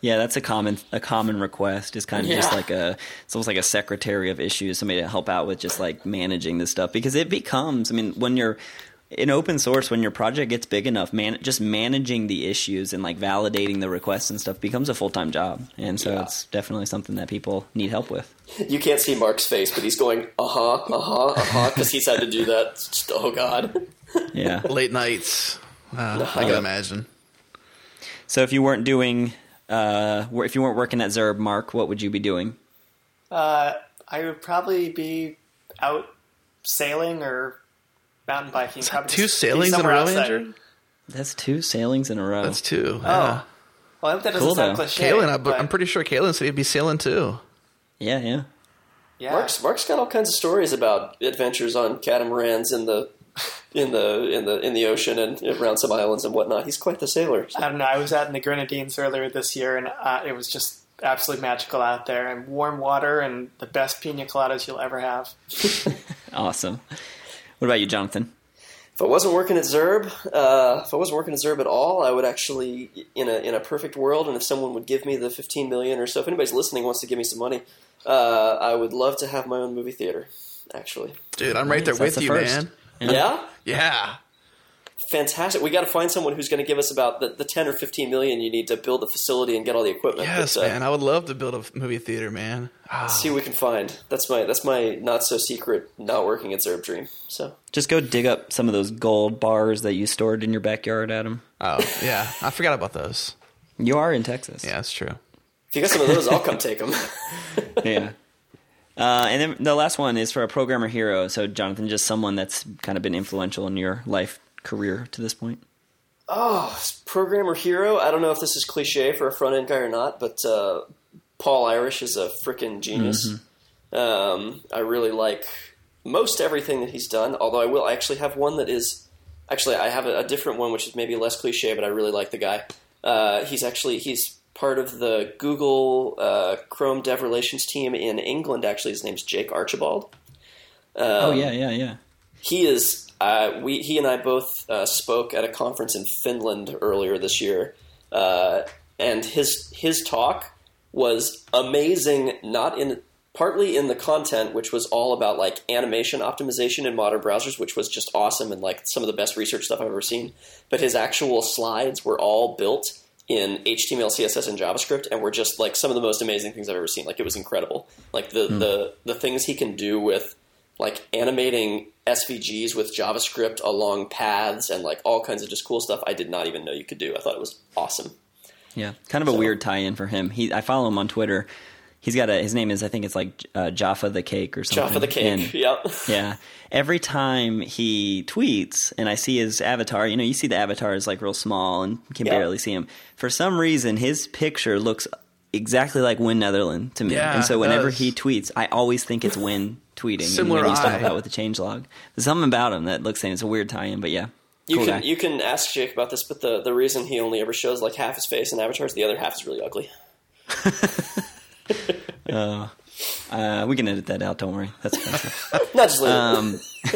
Yeah, that's a common a common request. Is kind of just like a it's almost like a secretary of issues, somebody to help out with just like managing this stuff because it becomes. I mean, when you're in open source, when your project gets big enough, man, just managing the issues and like validating the requests and stuff becomes a full time job, and so Yeah. it's definitely something that people need help with. you can't see Mark's face, but he's going uh huh, uh huh, uh huh, because he's had to do that. Just, oh God. Yeah. Late nights. Uh, I can imagine. so if you weren't doing, uh, if you weren't working at Zurb, Mark, what would you be doing? Uh, I would probably be out sailing or mountain biking. Is that two sailings in a row, outside. Andrew? That's two sailings in a row. That's two. Yeah. Oh, well, I hope that doesn't Cool, sound though. cliche. Kaylin, I, but I'm pretty sure Kaylin said he'd be sailing too. yeah, yeah. yeah. Mark's Mark's got all kinds of stories about adventures on catamarans in the in the in the in the ocean and around some islands and whatnot. He's quite the sailor. I don't know. I was out in the Grenadines earlier this year, and uh, it was just absolutely magical out there, and warm water and the best pina coladas you'll ever have. Awesome. What about you, Jonathan? If I wasn't working at Zurb, uh, if I wasn't working at Zurb at all, I would actually, in a in a perfect world, and if someone would give me the fifteen million or so, if anybody's listening wants to give me some money, uh, I would love to have my own movie theater. Actually, Dude, I'm right there Nice, with the you, first. man. yeah, Yeah. Fantastic. We got to find someone who's going to give us about the, the ten or fifteen million you need to build the facility and get all the equipment. Yes, But, uh, man. I would love to build a movie theater, man. Ah. See what we can find. That's my that's my not so secret not working at Zurb dream. So Just go dig up some of those gold bars that you stored in your backyard, Adam. Oh, yeah. I forgot about those. You are in Texas. Yeah, that's true. if you got some of those, I'll come take them. yeah. Uh, and then the last one is for a programmer hero. So, Jonathan, just someone that's kind of been influential in your life career to this point. Oh, programmer hero. I don't know if this is cliche for a front end guy or not, but uh, Paul Irish is a freaking genius. Um, I really like most everything that he's done. Although I will actually have one that is actually I have a, a different one which is maybe less cliche, but I really like the guy. Uh, he's actually he's part of the Google uh, Chrome Dev Relations team in England. Actually, his name's Jake Archibald. oh, yeah, yeah, yeah. he is uh, we he and I both uh, spoke at a conference in Finland earlier this year, uh, and his his talk was amazing. Not in partly in the content, which was all about like animation optimization in modern browsers, which was just awesome and like some of the best research stuff I've ever seen. But his actual slides were all built in HTML, CSS, and JavaScript, and were just like some of the most amazing things I've ever seen. Like it was incredible. Like the the the things he can do with like animating SVGs with JavaScript along paths and like all kinds of just cool stuff I did not even know you could do. I thought it was awesome. Yeah, kind of a weird tie-in for him. He, I follow him on Twitter. He's got a his name is I think it's like uh, Jaffa the Cake or something. Jaffa the Cake. And, yep. yeah. Every time he tweets and I see his avatar, you know, you see the avatar is like real small and you can Yeah. barely see him. For some reason, his picture looks exactly like Wynn Netherland to me. Yeah, and so whenever he tweets, I always think it's Wynn tweeting. Similar and when he's eye. about with the changelog. There's something about him that looks same. It's a weird tie-in, but yeah. You cool can guy. you can ask Jake about this, but the, the reason he only ever shows like half his face in avatars, the other half is really ugly. uh, we can edit that out. Don't worry. That's fine. Not just leave um,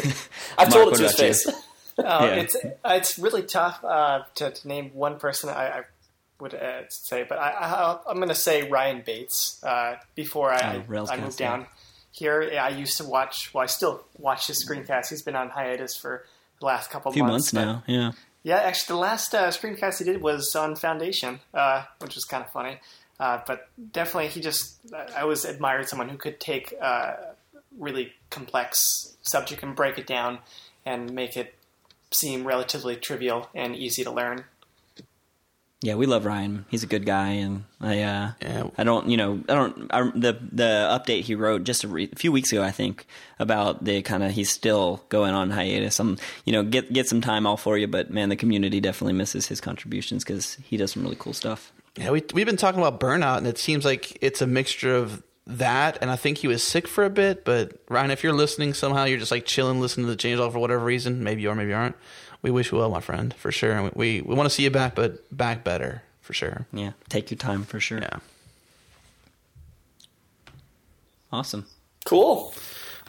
I've told Mark, it to his face. Uh, Yeah. It's it's really tough uh, to, to name one person. I, I would uh, say, but I, I, I'm going to say Ryan Bates. Uh, before I, oh, I moved down here, I used to watch. Well, I still watch his screencast. He's been on hiatus for the last couple few months but- now. Yeah. Yeah, actually, the last uh, screencast he did was on Foundation, uh, which was kind of funny. Uh, but definitely, he just I always admired someone who could take a really complex subject and break it down and make it seem relatively trivial and easy to learn. Yeah, we love Ryan. He's a good guy, and I, uh, Yeah. I don't, you know, I don't. I, the the update he wrote just a, re- a few weeks ago, I think, about the kind of he's still going on hiatus. I'm, you know, get get some time off for you, but man, the community definitely misses his contributions because he does some really cool stuff. Yeah, we we've been talking about burnout, and it seems like it's a mixture of that, and I think he was sick for a bit. But Ryan, if you're listening somehow, you're just like chilling, listening to the changelog for whatever reason. Maybe you are, maybe you aren't. We wish you well, my friend, for sure. And we we, we want to see you back, but back better for sure. Yeah, take your time for sure. Yeah. Awesome. Cool.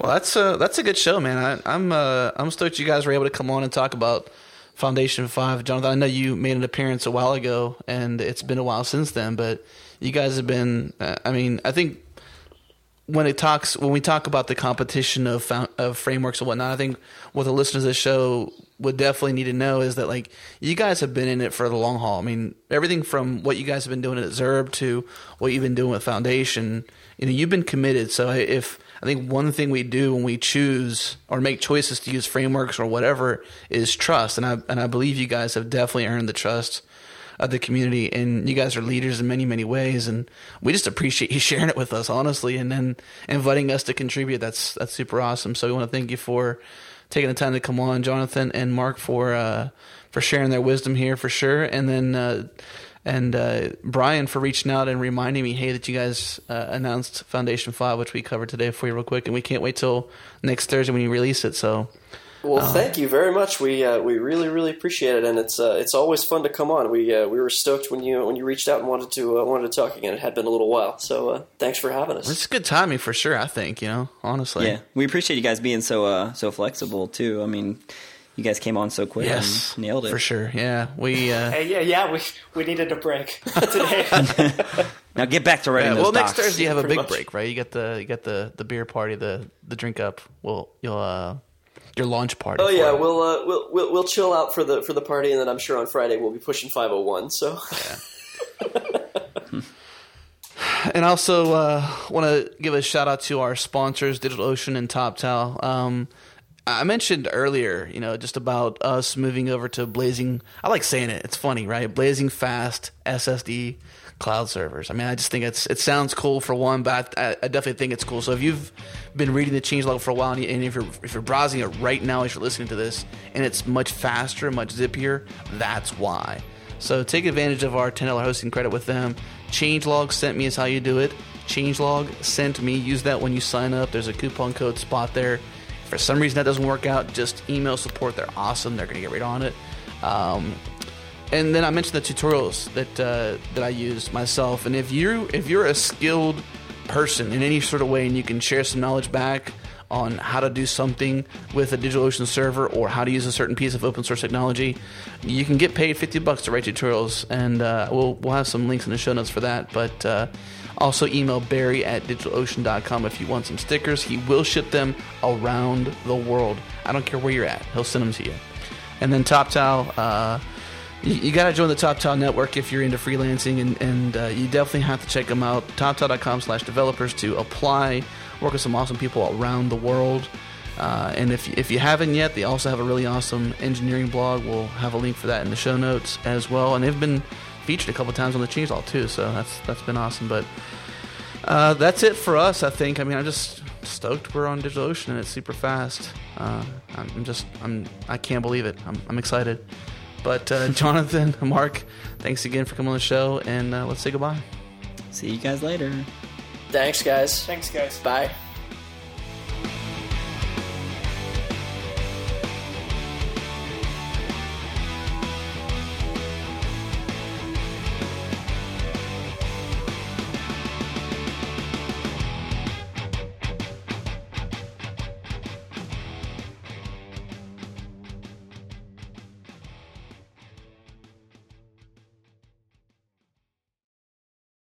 Well, that's a that's a good show, man. I, I'm uh, I'm stoked you guys were able to come on and talk about Foundation Five, Jonathan. I know you made an appearance a while ago, and it's been a while since then. But you guys have been. Uh, I mean, I think when it talks when we talk about the competition of of frameworks and whatnot, I think what the listeners of the show would definitely need to know is that like you guys have been in it for the long haul. I mean, everything from what you guys have been doing at Zurb to what you've been doing with Foundation, you know, you've been committed. So if I think one thing we do when we choose or make choices to use frameworks or whatever is trust, and I and I believe you guys have definitely earned the trust of the community and you guys are leaders in many many ways and we just appreciate you sharing it with us honestly and then inviting us to contribute. That's that's super awesome. So we want to thank you for taking the time to come on jonathan and mark for uh for sharing their wisdom here for sure. And then uh and uh, Brian for reaching out and reminding me, hey, that you guys uh, announced Foundation Five, which we covered today for you real quick, and we can't wait till next Thursday when you release it. So, Well, thank you very much. We uh, we really really appreciate it, and it's uh, it's always fun to come on. We uh, we were stoked when you when you reached out and wanted to uh, wanted to talk again. It had been a little while, so uh, thanks for having us. it's good timing for sure. I think you know, honestly, Yeah, we appreciate you guys being so uh, so flexible too. I mean, you guys came on so quick yes, and nailed it for sure. Yeah, we. Uh, Hey, yeah, yeah, we we needed a break today. Now get back to writing Yeah, those well, next. Thursday you have a big much. break, right? You got the you get the the beer party, the the drink up. Well, you'll uh your launch party. Oh yeah, it. we'll, uh, we'll we'll we'll chill out for the for the party, and then I'm sure on Friday we'll be pushing 501. So Yeah. and also uh, want to give a shout out to our sponsors, DigitalOcean and Toptal. Um, I mentioned earlier, you know, just about us moving over to Blazing. I like saying it; it's funny, right? Blazing fast SSD cloud servers. I mean, I just think it's it sounds cool for one, but I, I definitely think it's cool. So if you've been reading the changelog for a while, and, you, and if you're if you're browsing it right now as you're listening to this, and it's much faster, much zippier, that's why. So take advantage of our $10 hosting credit with them. Changelog sent me is how you do it. Changelog sent me. Use that when you sign up. There's a coupon code spot there. For some reason that doesn't work out, just email support. They're awesome. They're going to get right on it. Um, and then I mentioned the tutorials that uh, that I use myself. And if you if you're a skilled person in any sort of way, and you can share some knowledge back on how to do something with a DigitalOcean server or how to use a certain piece of open source technology, you can get paid fifty bucks to write tutorials. And uh, we'll we'll have some links in the show notes for that. But uh, also email Barry at digitalocean.com if you want some stickers. He will ship them around the world. I don't care where you're at. He'll send them to you. And then Toptal, uh, you, you got to join the Toptal network if you're into freelancing, and, and uh, you definitely have to check them out. Toptal.com slash developers to apply, work with some awesome people around the world. Uh, and if if you haven't yet, they also have a really awesome engineering blog. We'll have a link for that in the show notes as well. And they've been featured a couple times on the Changelog too, so that's that's been awesome. But uh, that's it for us, I think. I mean, I'm just stoked we're on DigitalOcean and it's super fast. Uh, I'm just, I'm, I can't believe it. I'm, I'm excited. But uh, Jonathan, Mark, thanks again for coming on the show, and uh, let's say goodbye. See you guys later. Thanks, guys. Thanks, guys. Bye.